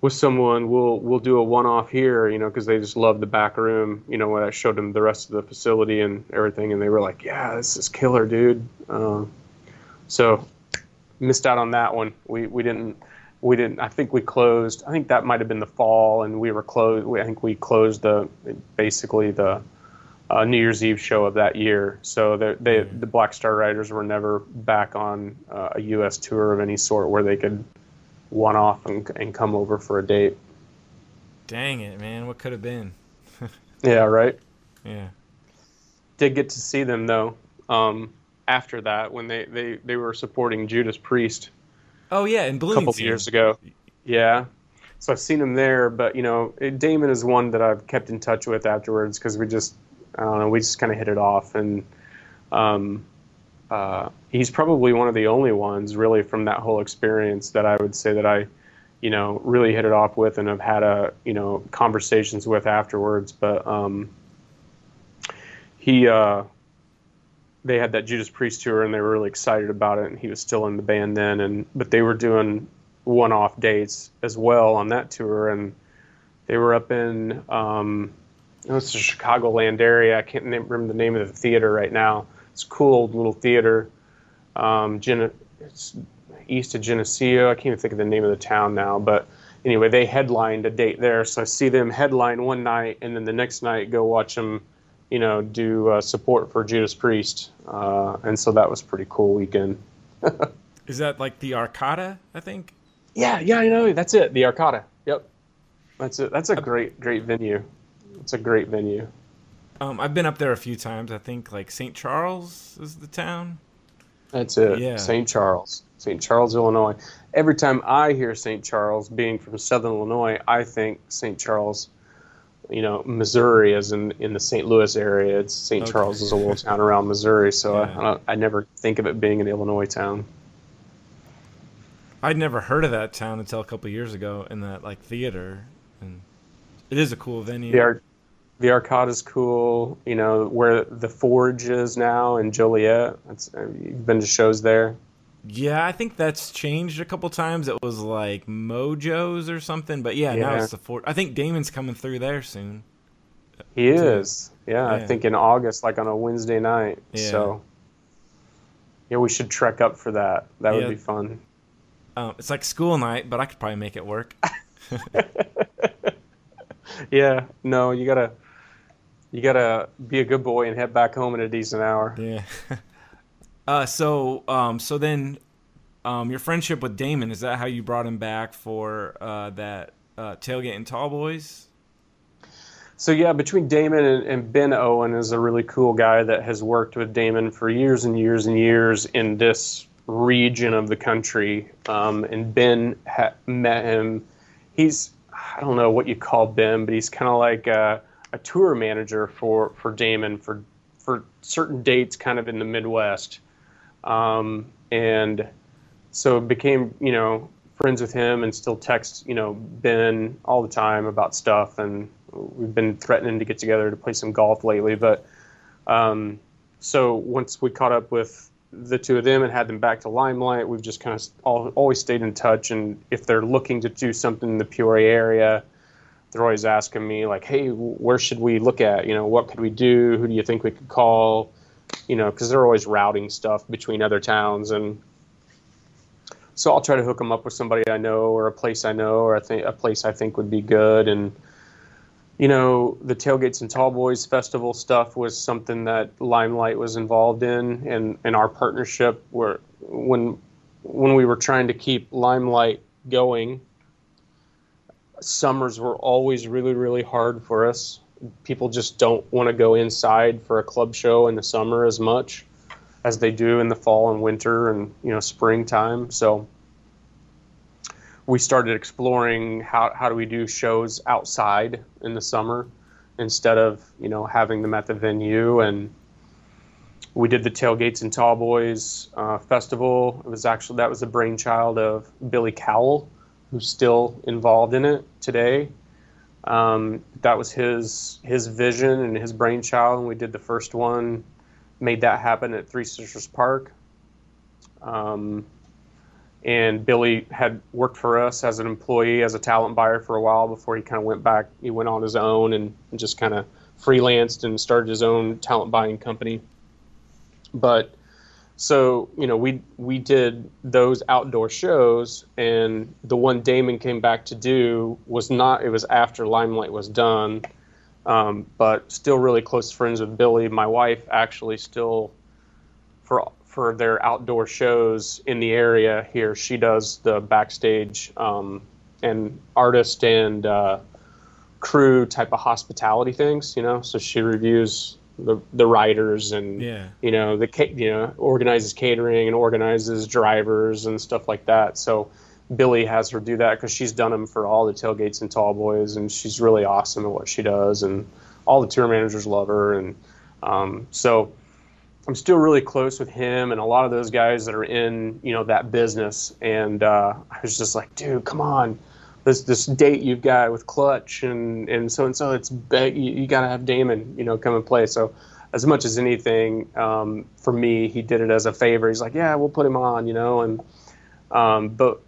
S2: with someone, we'll we'll do a one off here, you know, because they just love the back room. You know, when I showed them the rest of the facility and everything, and they were like, yeah, this is killer, dude. Uh, so missed out on that one. We we didn't we didn't. I think we closed. I think that might have been the fall, and we were closed. I think we closed the basically the uh, New Year's Eve show of that year. So the they, the Black Star Riders were never back on uh, a U.S. tour of any sort where they could one off and, and come over for a date.
S1: Dang it, man! What could have been?
S2: Yeah, right.
S1: Yeah.
S2: Did get to see them though. Um, after that, when they, they, they were supporting Judas Priest.
S1: Oh yeah, in
S2: a couple of
S1: Bloomington.
S2: years ago. Yeah. So I've seen him there, but you know, Damon is one that I've kept in touch with afterwards because we just, I don't know, we just kind of hit it off, and um, uh, he's probably one of the only ones really from that whole experience that I would say that I, you know, really hit it off with and have had a, you know, conversations with afterwards. But um, he, uh, they had that Judas Priest tour and they were really excited about it and he was still in the band then and but they were doing one-off dates as well on that tour and they were up in um it was the Chicagoland area. I can't name, remember the name of the theater right now. It's a cool old little theater um Gene, it's east of Geneseo. I can't even think of the name of the town now but anyway they headlined a date there. So I see them headline one night and then the next night go watch them you know, do uh, support for Judas Priest, uh, and so that was pretty cool weekend.
S1: Is that like the Arcada? I think.
S2: Yeah, yeah, I know. That's it. The Arcada. Yep. That's it. That's a great, great venue. It's a great venue.
S1: Um, I've been up there a few times. I think like St. Charles is the town.
S2: That's it.
S1: Yeah.
S2: St. Charles, St. Charles, Illinois. Every time I hear St. Charles, being from Southern Illinois, I think St. Charles. You know, Missouri, as in in the St. Louis area. It's St.
S1: Okay.
S2: Charles is a little town around Missouri, so
S1: Yeah.
S2: I, I, don't, I never think of it being an Illinois town.
S1: I'd never heard of that town until a couple years ago in that like theater, and it is a cool venue.
S2: The Ar- the Arcada is cool. You know where the Forge is now in Joliet. That's uh, you've been to shows there.
S1: Yeah, I think that's changed a couple times. It was like Mojo's or something, but yeah, now it's the Forge. I think Damon's coming through there soon.
S2: He is. Yeah, I think in August, like on a Wednesday night.
S1: Yeah.
S2: So yeah, we should trek up for that. That
S1: Yeah.
S2: would be fun.
S1: Um, it's like school night, but I could probably make it work.
S2: Yeah. No, you gotta you gotta be a good boy and head back home at a decent hour.
S1: Yeah. uh, so, um, so then, um, your friendship with Damon is that how you brought him back for uh, that uh, tailgate and Tall Boys?
S2: So yeah, between Damon and, and Ben Owen is a really cool guy that has worked with Damon for years and years and years in this region of the country. Um, and Ben ha- met him. He's I don't know what you call Ben, but he's kind of like a, a tour manager for for Damon for for certain dates, kind of in the Midwest. Um, and so became you know friends with him and still text you know Ben all the time about stuff and we've been threatening to get together to play some golf lately but um, so once we caught up with the two of them and had them back to Limelight, we've just kind of all, always stayed in touch. And if they're looking to do something in the Peoria area, they're always asking me like, "Hey, where should we look at? You know, what could we do? Who do you think we could call?" You know, because they're always routing stuff between other towns, and so I'll try to hook them up with somebody I know or a place I know or I think a place I think would be good. And you know, the tailgates and tall boys festival stuff was something that Limelight was involved in, and and our partnership were when when we were trying to keep Limelight going summers were always really really hard for us. People just don't want to go inside for a club show in the summer as much as they do in the fall and winter and you know springtime. So we started exploring how how do we do shows outside in the summer instead of you know having them at the venue and we did the tailgates and tall boys uh, festival it was actually that was the brainchild of billy cowell who's still involved in it today. Um, that was his his vision and his brainchild, and we did the first one, made that happen at Three Sisters Park. Um, and Billy had worked for us as an employee, as a talent buyer for a while before he kind of went back. He went on his own and, and just kind of freelanced and started his own talent buying company. But so you know we we did those outdoor shows and the one damon came back to do was not it was after limelight was done um, but still really close friends with billy. My wife actually still for for their outdoor shows in the area here she does the backstage um, and artist and uh, crew type of hospitality things you know? So she reviews the the riders and
S1: yeah.
S2: you know the you know organizes catering and organizes drivers and stuff like that. So Billy has her do that because she's done them for all the tailgates and tall boys, and she's really awesome at what she does, and all the tour managers love her, and um, so I'm still really close with him and a lot of those guys that are in you know that business, and uh, I was just like, dude, come on. This, this date you've got with Clutch and, and so and so it's you, you got to have Damon you know come and play. So as much as anything um, for me he did it as a favor. He's like yeah we'll put him on you know and um, but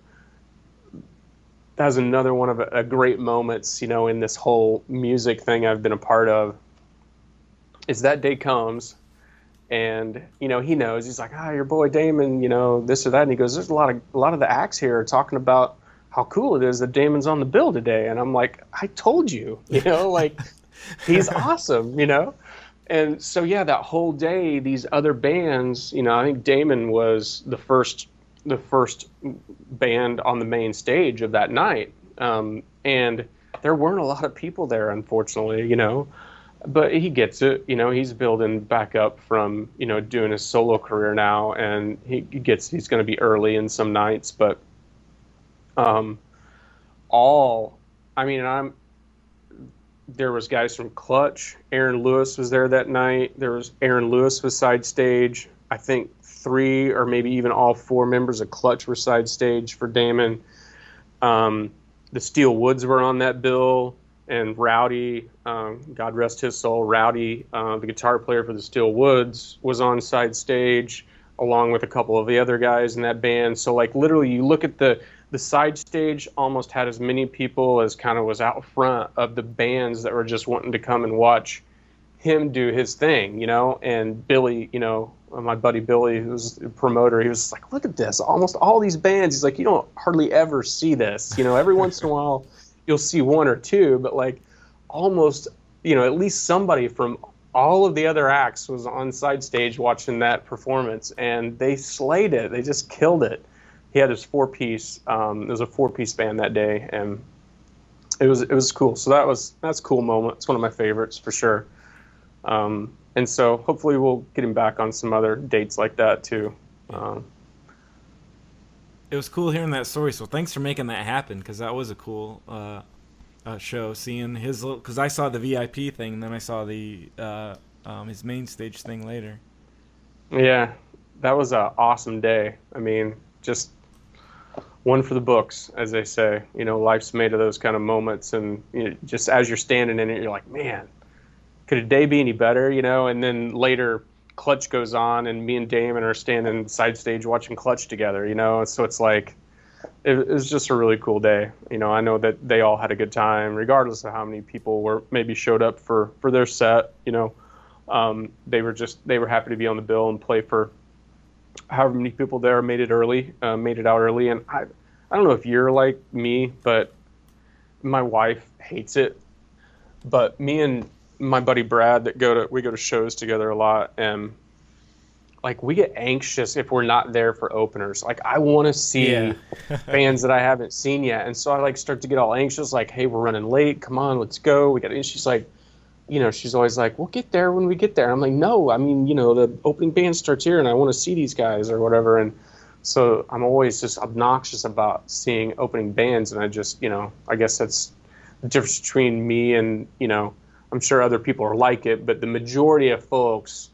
S2: that was another one of a, a great moments you know in this whole music thing I've been a part of is that day comes and you know he knows. He's like ah your boy Damon you know this or that and he goes there's a lot of a lot of the acts here talking about how cool it is that Damon's on the bill today. And I'm like, I told you, you know, like he's awesome, you know? And so, yeah, that whole day, these other bands, you know, I think Damon was the first, the first band on the main stage of that night. Um, and there weren't a lot of people there, unfortunately, you know, but he gets it, you know, he's building back up from, you know, doing his solo career now and he gets, he's going to be early in some nights, but um, all, I mean, I'm. There was guys from Clutch. Aaron Lewis was there that night. There was Aaron Lewis was side stage. I think three or maybe even all four members of Clutch were side stage for Damon. Um, the Steel Woods were on that bill, and Rowdy, um, God rest his soul, Rowdy, uh, the guitar player for the Steel Woods, was on side stage along with a couple of the other guys in that band. So like literally, you look at the the side stage almost had as many people as kind of was out front of the bands that were just wanting to come and watch him do his thing, you know. And Billy, you know, my buddy Billy, who's a promoter, he was like, "Look at this! Almost all these bands." He's like, "You don't hardly ever see this, you know. Every once in a while, you'll see one or two, but like almost, you know, at least somebody from all of the other acts was on side stage watching that performance, and they slayed it. They just killed it." He had his four piece. Um, it was a four piece band that day, and it was it was cool. So that was that's a cool moment. It's one of my favorites for sure. Um, and so hopefully we'll get him back on some other dates like that too. Um,
S1: it was cool hearing that story. So thanks for making that happen because that was a cool uh, uh, show. Seeing his because I saw the VIP thing, and then I saw the uh, um, his main stage thing later.
S2: Yeah, that was an awesome day. I mean, just one for the books, as they say. You know, life's made of those kind of moments, and you know, just as you're standing in it, you're like, man, could a day be any better? You know, and then later Clutch goes on, and me and Damon are standing side stage watching Clutch together. You know, so it's like it, it was just a really cool day. You know, I know that they all had a good time, regardless of how many people were maybe showed up for for their set. You know, um, they were just they were happy to be on the bill and play for however many people there made it early, uh, made it out early. And I I don't know if you're like me, but my wife hates it. But me and my buddy Brad that go to we go to shows together a lot and like we get anxious if we're not there for openers. Like I want to see
S1: Yeah.
S2: bands that I haven't seen yet, and so I like start to get all anxious. Like, hey, we're running late. Come on, let's go. We got. And she's like, you know, she's always like, we'll get there when we get there. I'm like, no, I mean, you know, the opening band starts here, and I want to see these guys or whatever. And so I'm always just obnoxious about seeing opening bands, and I just, you know, I guess that's the difference between me and you know, I'm sure other people are like it, but the majority of folks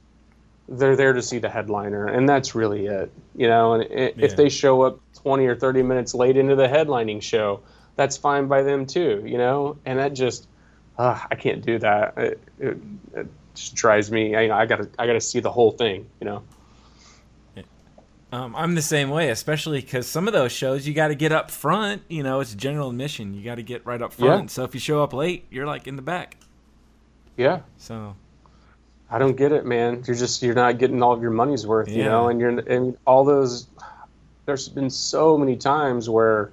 S2: they're there to see the headliner, and that's really it. You know, and i
S1: Yeah.
S2: if they show up 20 or 30 minutes late into the headlining show, that's fine by them too. You know, and that just uh, I can't do that. It, it, it just drives me. I, I gotta I gotta see the whole thing. You know.
S1: Um, I'm the same way, especially because some of those shows you got to get up front. You know, it's general admission. You got to get right up front.
S2: Yeah.
S1: So if you show up late, you're like in the back.
S2: Yeah.
S1: So
S2: I don't get it, man. You're just you're not getting all of your money's worth,
S1: yeah.
S2: you know. And you're and all those. There's been so many times where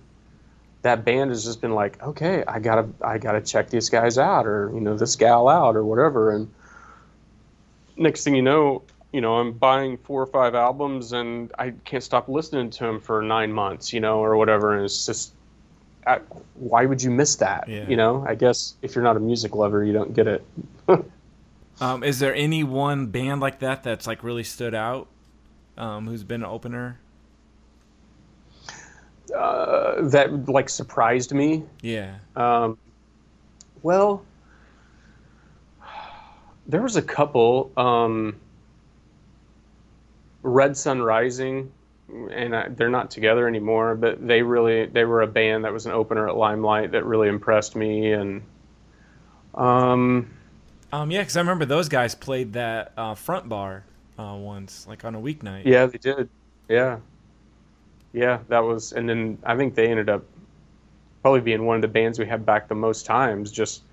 S2: that band has just been like, okay, I gotta I gotta check these guys out, or you know this gal out, or whatever. And next thing you know, you know I'm buying four or five albums, and I can't stop listening to them for nine months, you know, or whatever. And it's just. I, why would you miss that?
S1: Yeah.
S2: You know, I guess if you're not a music lover, you don't get it.
S1: Um, is there any one band like that that's like really stood out? Um, who's been an opener?
S2: Uh, that like surprised me.
S1: Yeah.
S2: Um, well, there was a couple. Um, Red Sun Rising, and I, they're not together anymore. But they really they were a band that was an opener at Limelight that really impressed me. And um,
S1: Um, yeah, because I remember those guys played that uh, front bar uh, once, like on a weeknight.
S2: yeah, they did. Yeah, yeah, that was. And then I think they ended up probably being one of the bands we had back the most times. Just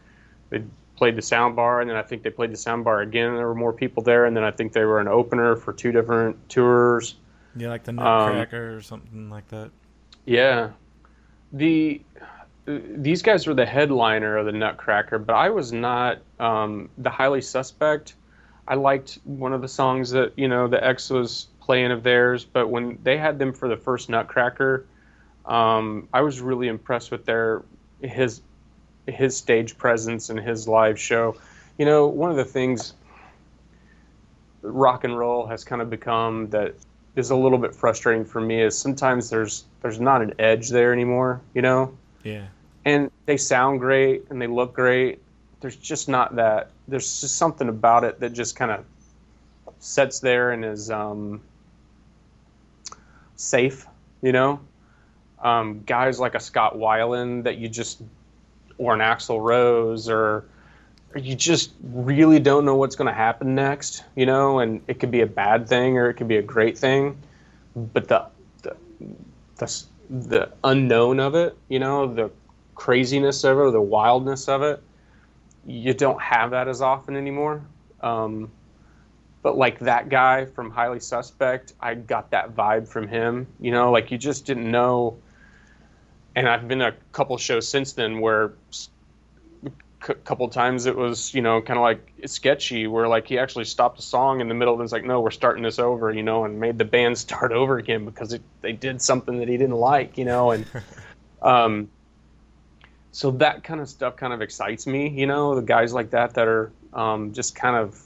S2: they played the sound bar, and then I think they played the sound bar again. And there were more people there, and then I think they were an opener for two different tours.
S1: Yeah, like the
S2: Um,
S1: Nutcracker or something like that.
S2: Yeah, the these guys were the headliner of the Nutcracker, but I was not um, the highly suspect. I liked one of the songs that you know the X was playing of theirs, but when they had them for the first Nutcracker, um, I was really impressed with their his his stage presence and his live show. You know, one of the things rock and roll has kind of become that is a little bit frustrating for me is sometimes there's there's not an edge there anymore, you know?
S1: Yeah.
S2: And they sound great and they look great. There's just not that there's just something about it that just kind of sets there and is um, safe, you know? Um, guys like a Scott Weiland that you just or an Axl Rose or or you just really don't know what's going to happen next, you know, and it could be a bad thing or it could be a great thing, but the the the, the unknown of it, you know, the craziness of it, or the wildness of it, you don't have that as often anymore. Um, but like that guy from Highly Suspect, I got that vibe from him. You know, like you just didn't know. And I've been a couple shows since then where a couple times it was you know kind of like sketchy where like he actually stopped a song in the middle and was like no we're starting this over you know and made the band start over again because it, they did something that he didn't like you know and um so that kind of stuff kind of excites me you know the guys like that that are um, just kind of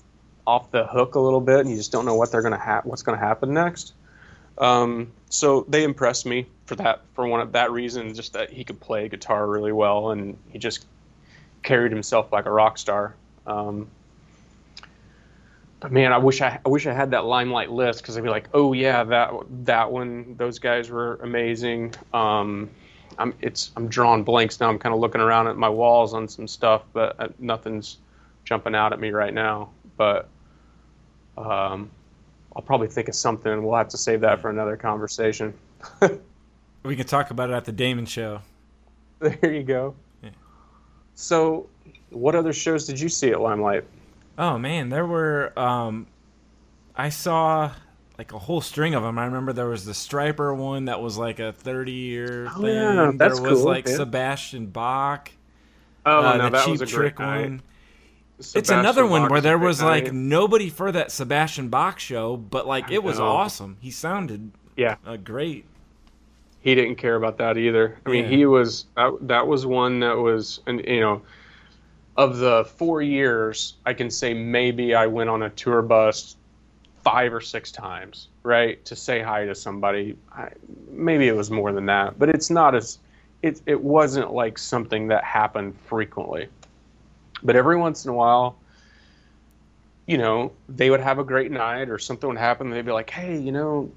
S2: off the hook a little bit and you just don't know what they're gonna ha- what's gonna happen next um, so they impressed me for that for one of that reason just that he could play guitar really well and he just carried himself like a rock star. Um, but man, I wish I, I wish I had that limelight list because I'd be like, oh yeah, that that one, those guys were amazing. Um, I'm it's I'm drawing blanks now. I'm kind of looking around at my walls on some stuff, but uh, nothing's jumping out at me right now. But um, I'll probably think of something. We'll have to save that for another conversation.
S1: we can talk about it at the Damon show.
S2: There you go.
S1: Yeah.
S2: So, what other shows did you see at Limelight?
S1: Oh man, there were. Um, I saw like a whole string of them. I remember there was the Stryper one that was like a thirty-year
S2: Oh,
S1: thing.
S2: yeah, that's
S1: there was
S2: cool,
S1: like
S2: yeah.
S1: Sebastian Bach.
S2: Oh,
S1: uh,
S2: no,
S1: the
S2: that
S1: Cheap
S2: was a
S1: Trick
S2: great
S1: one. it's
S2: Sebastian
S1: another one where there was like
S2: night.
S1: nobody for that Sebastian Bach show, but like it was awesome. He sounded
S2: yeah,
S1: uh, great.
S2: he didn't care about that either. I mean,
S1: Yeah.
S2: he was that, that was one that was, and you know, of the four years, I can say maybe I went on a tour bus five or six times, right, to say hi to somebody. I, maybe it was more than that, but it's not as it it wasn't like something that happened frequently. But every once in a while, you know, they would have a great night or something would happen. They'd be like, hey, you know,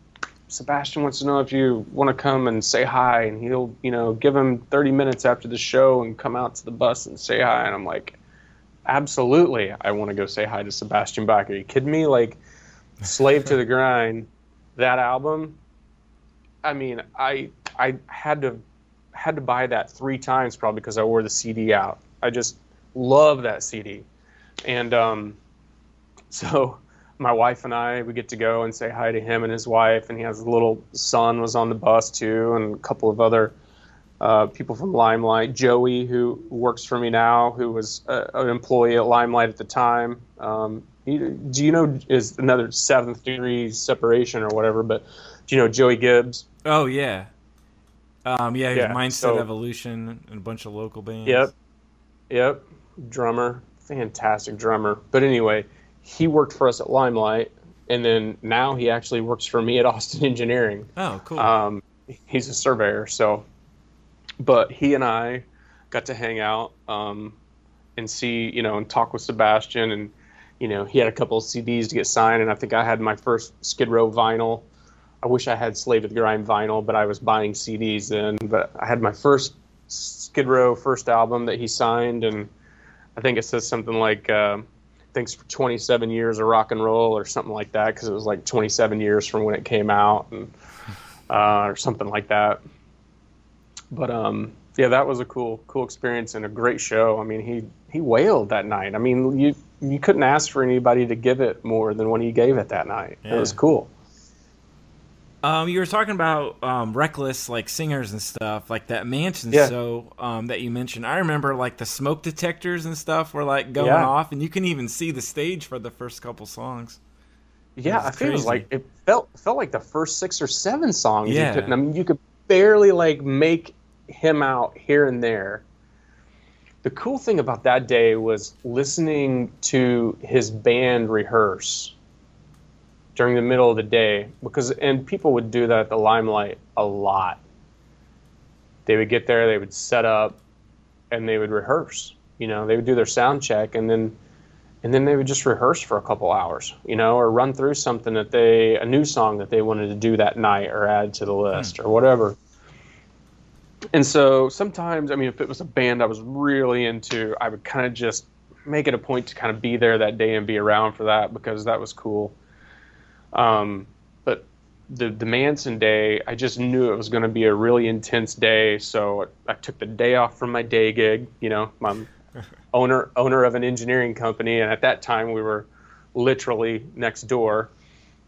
S2: Sebastian wants to know if you want to come and say hi, and he'll, you know, give him 30 minutes after the show and come out to the bus and say hi. And I'm like, absolutely, I want to go say hi to Sebastian Bach. Are you kidding me? Like, Slave to the Grind, that album. I mean, I I had to had to buy that three times probably because I wore the CD out. I just love that CD, and um, so my wife and I we get to go and say hi to him and his wife, and he has a little son was on the bus too, and a couple of other uh, people from Limelight. Joey, who works for me now, who was uh, an employee at Limelight at the time. Um, he, do you know is another seventh degree separation or whatever? But do you know Joey Gibbs?
S1: Oh yeah, um, yeah.
S2: Yeah,
S1: Mindset
S2: so-
S1: Evolution and a bunch of local bands.
S2: Yep. Yep. Drummer. Fantastic drummer. But anyway, he worked for us at Limelight, and then now he actually works for me at Austin Engineering.
S1: Oh, cool.
S2: Um, he's a surveyor, so. But he and I got to hang out um, and see, you know, and talk with Sebastian, and you know, he had a couple of CDs to get signed, and I think I had my first Skid Row vinyl. I wish I had Slave to the Grind vinyl, but I was buying CDs then. But I had my first Skid Row first album that he signed, and I think it says something like uh, "Thanks for 27 years of rock and roll" or something like that, because it was like 27 years from when it came out, and uh, or something like that. But um, yeah, that was a cool, cool experience and a great show. I mean, he he wailed that night. I mean, you you couldn't ask for anybody to give it more than when he gave it that night. It was cool.
S1: Um, you were talking about um, reckless like singers and stuff like that Manson
S2: Yeah.
S1: so um, that you mentioned. I remember like the smoke detectors and stuff were like going
S2: Yeah.
S1: off, and you can even see the stage for the first couple songs.
S2: Yeah, I think it like it felt felt like the first six or seven songs. you
S1: Yeah.
S2: couldn't- I mean, you could barely like make him out here and there. The cool thing about that day was listening to his band rehearse during the middle of the day because and people would do that at the limelight a lot. They would get there, they would set up and they would rehearse. You know, they would do their sound check and then and then they would just rehearse for a couple hours, you know, or run through something that they a new song that they wanted to do that night or add to the list hmm. or whatever. And so sometimes, I mean, if it was a band I was really into, I would kind of just make it a point to kind of be there that day and be around for that because that was cool. Um, but the the Manson day, I just knew it was going to be a really intense day, so I took the day off from my day gig. You know, my owner owner of an engineering company, and at that time we were literally next door.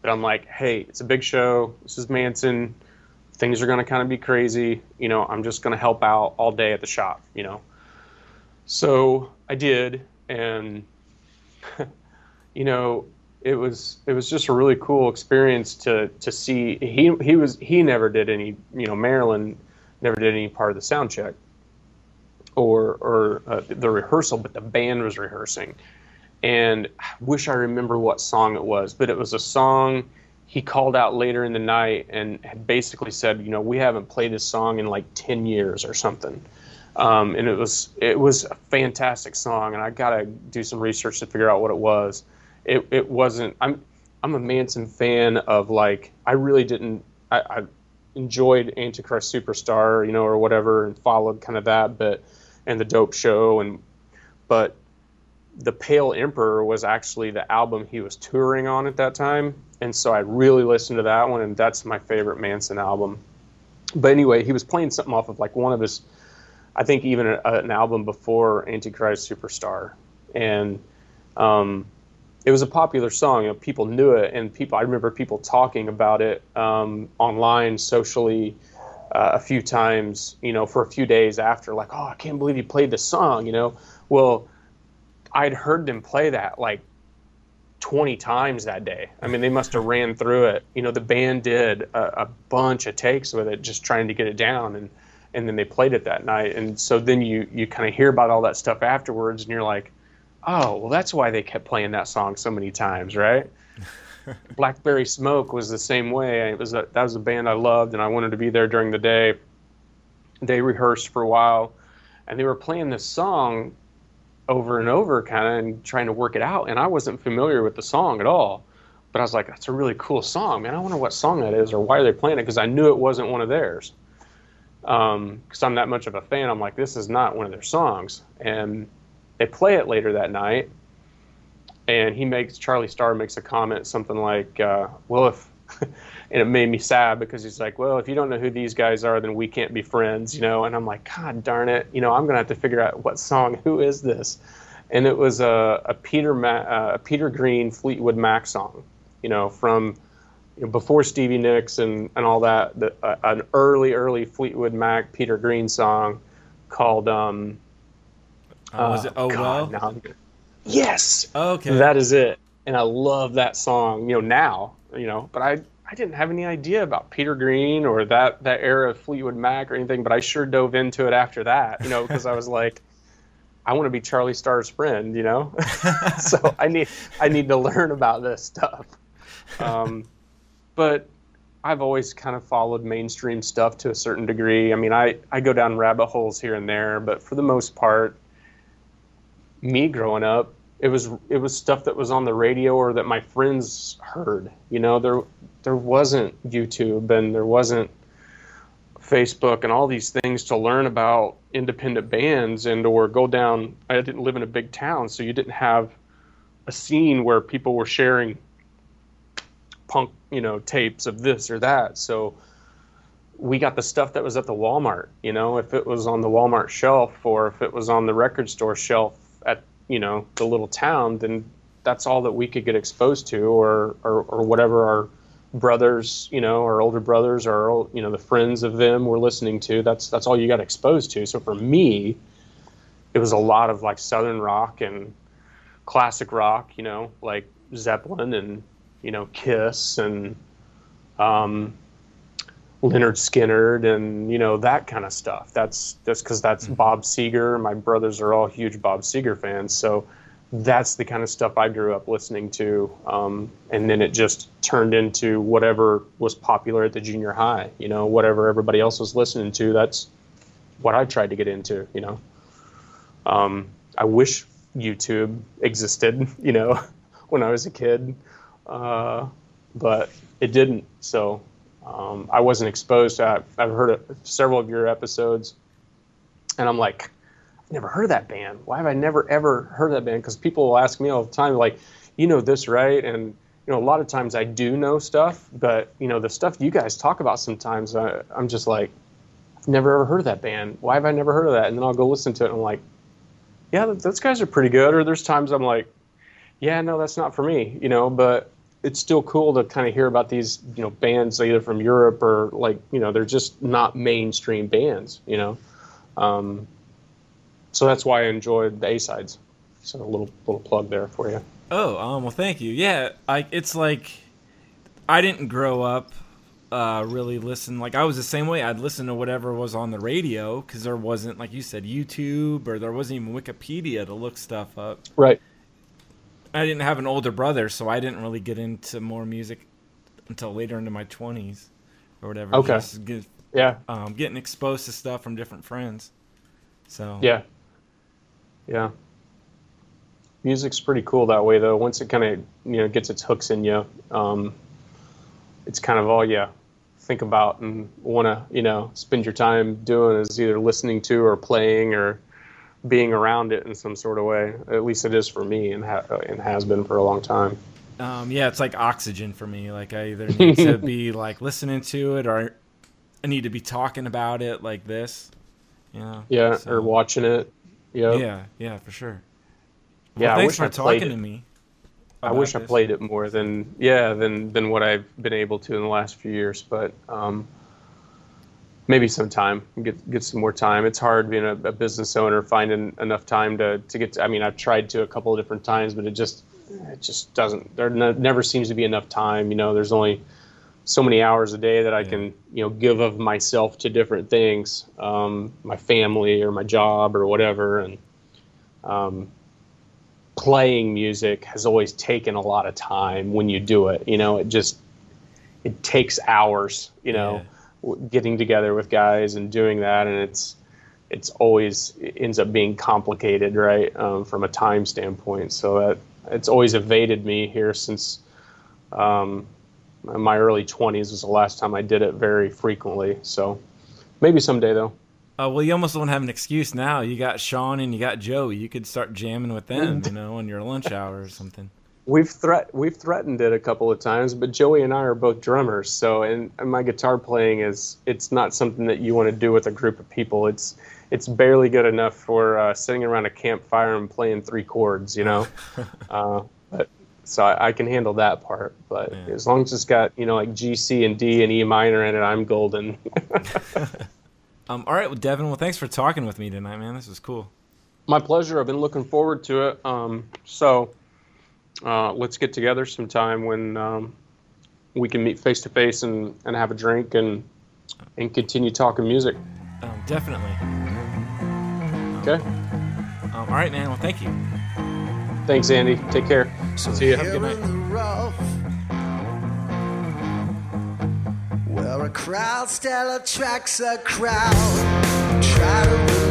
S2: But I'm like, hey, it's a big show. This is Manson. Things are going to kind of be crazy. You know, I'm just going to help out all day at the shop. You know, so I did, and you know, it was it was just a really cool experience to to see. He he was he never did any. You know, Marilyn never did any part of the sound check or or uh, the rehearsal, but the band was rehearsing. And I wish I remember what song it was, but it was a song he called out later in the night and had basically said, you know, we haven't played this song in like ten years or something. Um, and it was it was a fantastic song, and I gotta do some research to figure out what it was. It it wasn't. I'm I'm a Manson fan of like I really didn't. I, I enjoyed Antichrist Superstar, you know, or whatever, and followed kind of that, but and the Dope Show, and but the Pale Emperor was actually the album he was touring on at that time, and so I really listened to that one, and that's my favorite Manson album. But anyway, he was playing something off of like one of his, I think even a, an album before Antichrist Superstar, and um, it was a popular song. You know, people knew it, and people I remember people talking about it um, online, socially. Uh, a few times, you know, for a few days after, like, oh, I can't believe you played this song, you know. Well, I'd heard them play that like 20 times that day. I mean, they must have ran through it. You know, the band did a, a, bunch of takes with it, just trying to get it down, and and then they played it that night. And so then you you kind of hear about all that stuff afterwards, and you're like, oh, well, that's why they kept playing that song so many times, right? Blackberry Smoke was the same way. It was a, that was a band I loved, and I wanted to be there during the day. They rehearsed for a while, and they were playing this song over and over kind of and trying to work it out and i wasn't familiar with the song at all but i was like that's a really cool song man i wonder what song that is or why they're they playing it because i knew it wasn't one of theirs because um, i'm that much of a fan i'm like this is not one of their songs and they play it later that night and he makes charlie starr makes a comment something like uh, well if and it made me sad because he's like, well, if you don't know who these guys are, then we can't be friends, you know. And I'm like, God darn it, you know, I'm gonna have to figure out what song, who is this? And it was a, a Peter Ma- uh, a Peter Green Fleetwood Mac song, you know, from you know, before Stevie Nicks and, and all that, the, uh, an early early Fleetwood Mac Peter Green song called um,
S1: uh, was it Oh God, Well?
S2: No, yes.
S1: okay.
S2: That is it. And I love that song, you know, now, you know, but I I didn't have any idea about Peter Green or that that era of Fleetwood Mac or anything, but I sure dove into it after that, you know, because I was like, I want to be Charlie Starr's friend, you know, so I need I need to learn about this stuff. Um, but I've always kind of followed mainstream stuff to a certain degree. I mean, I I go down rabbit holes here and there, but for the most part, me growing up, it was it was stuff that was on the radio or that my friends heard. You know, there there wasn't YouTube and there wasn't Facebook and all these things to learn about independent bands and or go down. I didn't live in a big town, so you didn't have a scene where people were sharing punk, you know, tapes of this or that. So we got the stuff that was at the Walmart, you know, if it was on the Walmart shelf or if it was on the record store shelf at you know the little town, then that's all that we could get exposed to, or or, or whatever our brothers, you know, our older brothers, or you know the friends of them were listening to. That's that's all you got exposed to. So for me, it was a lot of like southern rock and classic rock, you know, like Zeppelin and you know Kiss and um, Lynyrd Skynyrd and you know that kind of stuff. That's just because that's mm-hmm. Bob Seger. My brothers are all huge Bob Seger fans, so that's the kind of stuff I grew up listening to. Um, and then it just turned into whatever was popular at the junior high. You know, whatever everybody else was listening to. That's what I tried to get into. You know, um, I wish YouTube existed. You know, when I was a kid, uh, but it didn't. So um, I wasn't exposed to. I've heard several of your episodes, and I'm like, I've never heard of that band. Why have I never ever heard of that band? Because people will ask me all the time, like, you know this, right? And you know, a lot of times I do know stuff, but you know, the stuff you guys talk about sometimes, I, I'm just like, I've never ever heard of that band. Why have I never heard of that? And then I'll go listen to it, and I'm like, yeah, those guys are pretty good. Or there's times I'm like, yeah, no, that's not for me, you know. But it's still cool to kind of hear about these you know bands either from Europe or like you know they're just not mainstream bands you know? Um, so that's why I enjoyed the A sides so a little little plug there for you
S1: oh um, well thank you. Yeah I it's like I didn't grow up uh, really listen like I was the same way. I'd listen to whatever was on the radio because there wasn't like you said YouTube or there wasn't even Wikipedia to look stuff up.
S2: Right
S1: I didn't have an older brother, so I didn't really get into more music until later into my twenties or whatever.
S2: Okay.
S1: Get,
S2: yeah.
S1: Um, getting exposed to stuff from different friends. So.
S2: Yeah. Yeah. Music's pretty cool that way, though. Once it kind of you know gets its hooks in you, um, it's kind of all you think about and want to you know spend your time doing is either listening to or playing or being around it in some sort of way. At least it is for me, and ha- and has been for a long time.
S1: Um, yeah, it's like oxygen for me. Like I either need to be like listening to it, or I need to be talking about it like this. You know?
S2: Yeah,
S1: So-
S2: or watching it. Yep.
S1: Yeah, yeah, for sure. Well,
S2: Yeah, I
S1: thanks
S2: wish
S1: for talking to me.
S2: I wish I played it more than yeah than than what I've been able to in the last few years, but um, maybe sometime get get some more time. It's hard being a, a business owner finding enough time to to get. To, I mean, I've tried to a couple of different times, but it just it just doesn't. There ne- never seems to be enough time. You know, there's only so many hours a day that I
S1: Yeah.
S2: can you know give of myself to different things, um, my family or my job or whatever, and um, playing music has always taken a lot of time when you do it. You know, it just it takes hours. You know, w getting together with guys and doing that, and it's it's always it ends up being complicated, right, um, from a time standpoint. So that it's always evaded me here since um, my early 20s was the last time I did it very frequently. So maybe someday though.
S1: Uh, well, you almost don't have an excuse now. You got Sean and you got Joey. You could start jamming with them, you know, on your lunch hour or something.
S2: We've threat we've threatened it a couple of times, but Joey and I are both drummers, so and, and my guitar playing is it's not something that you want to do with a group of people. It's it's barely good enough for uh, sitting around a campfire and playing three chords, you know. uh, but so I, I can handle that part, but
S1: Yeah.
S2: as long as it's got you know like G, C, and D and E minor in it, I'm golden.
S1: Um, all right, well, Devin. Well, thanks for talking with me tonight, man. This was cool.
S2: My pleasure. I've been looking forward to it. Um, so uh, let's get together sometime when um, we can meet face to face and and have a drink and and continue talking music.
S1: Um, definitely.
S2: Okay.
S1: Um, all right, man. Well, thank you.
S2: Thanks, Andy. Take care. See ya.
S1: Have a good night.
S3: rough, where a crowd still attracts a crowd. Try to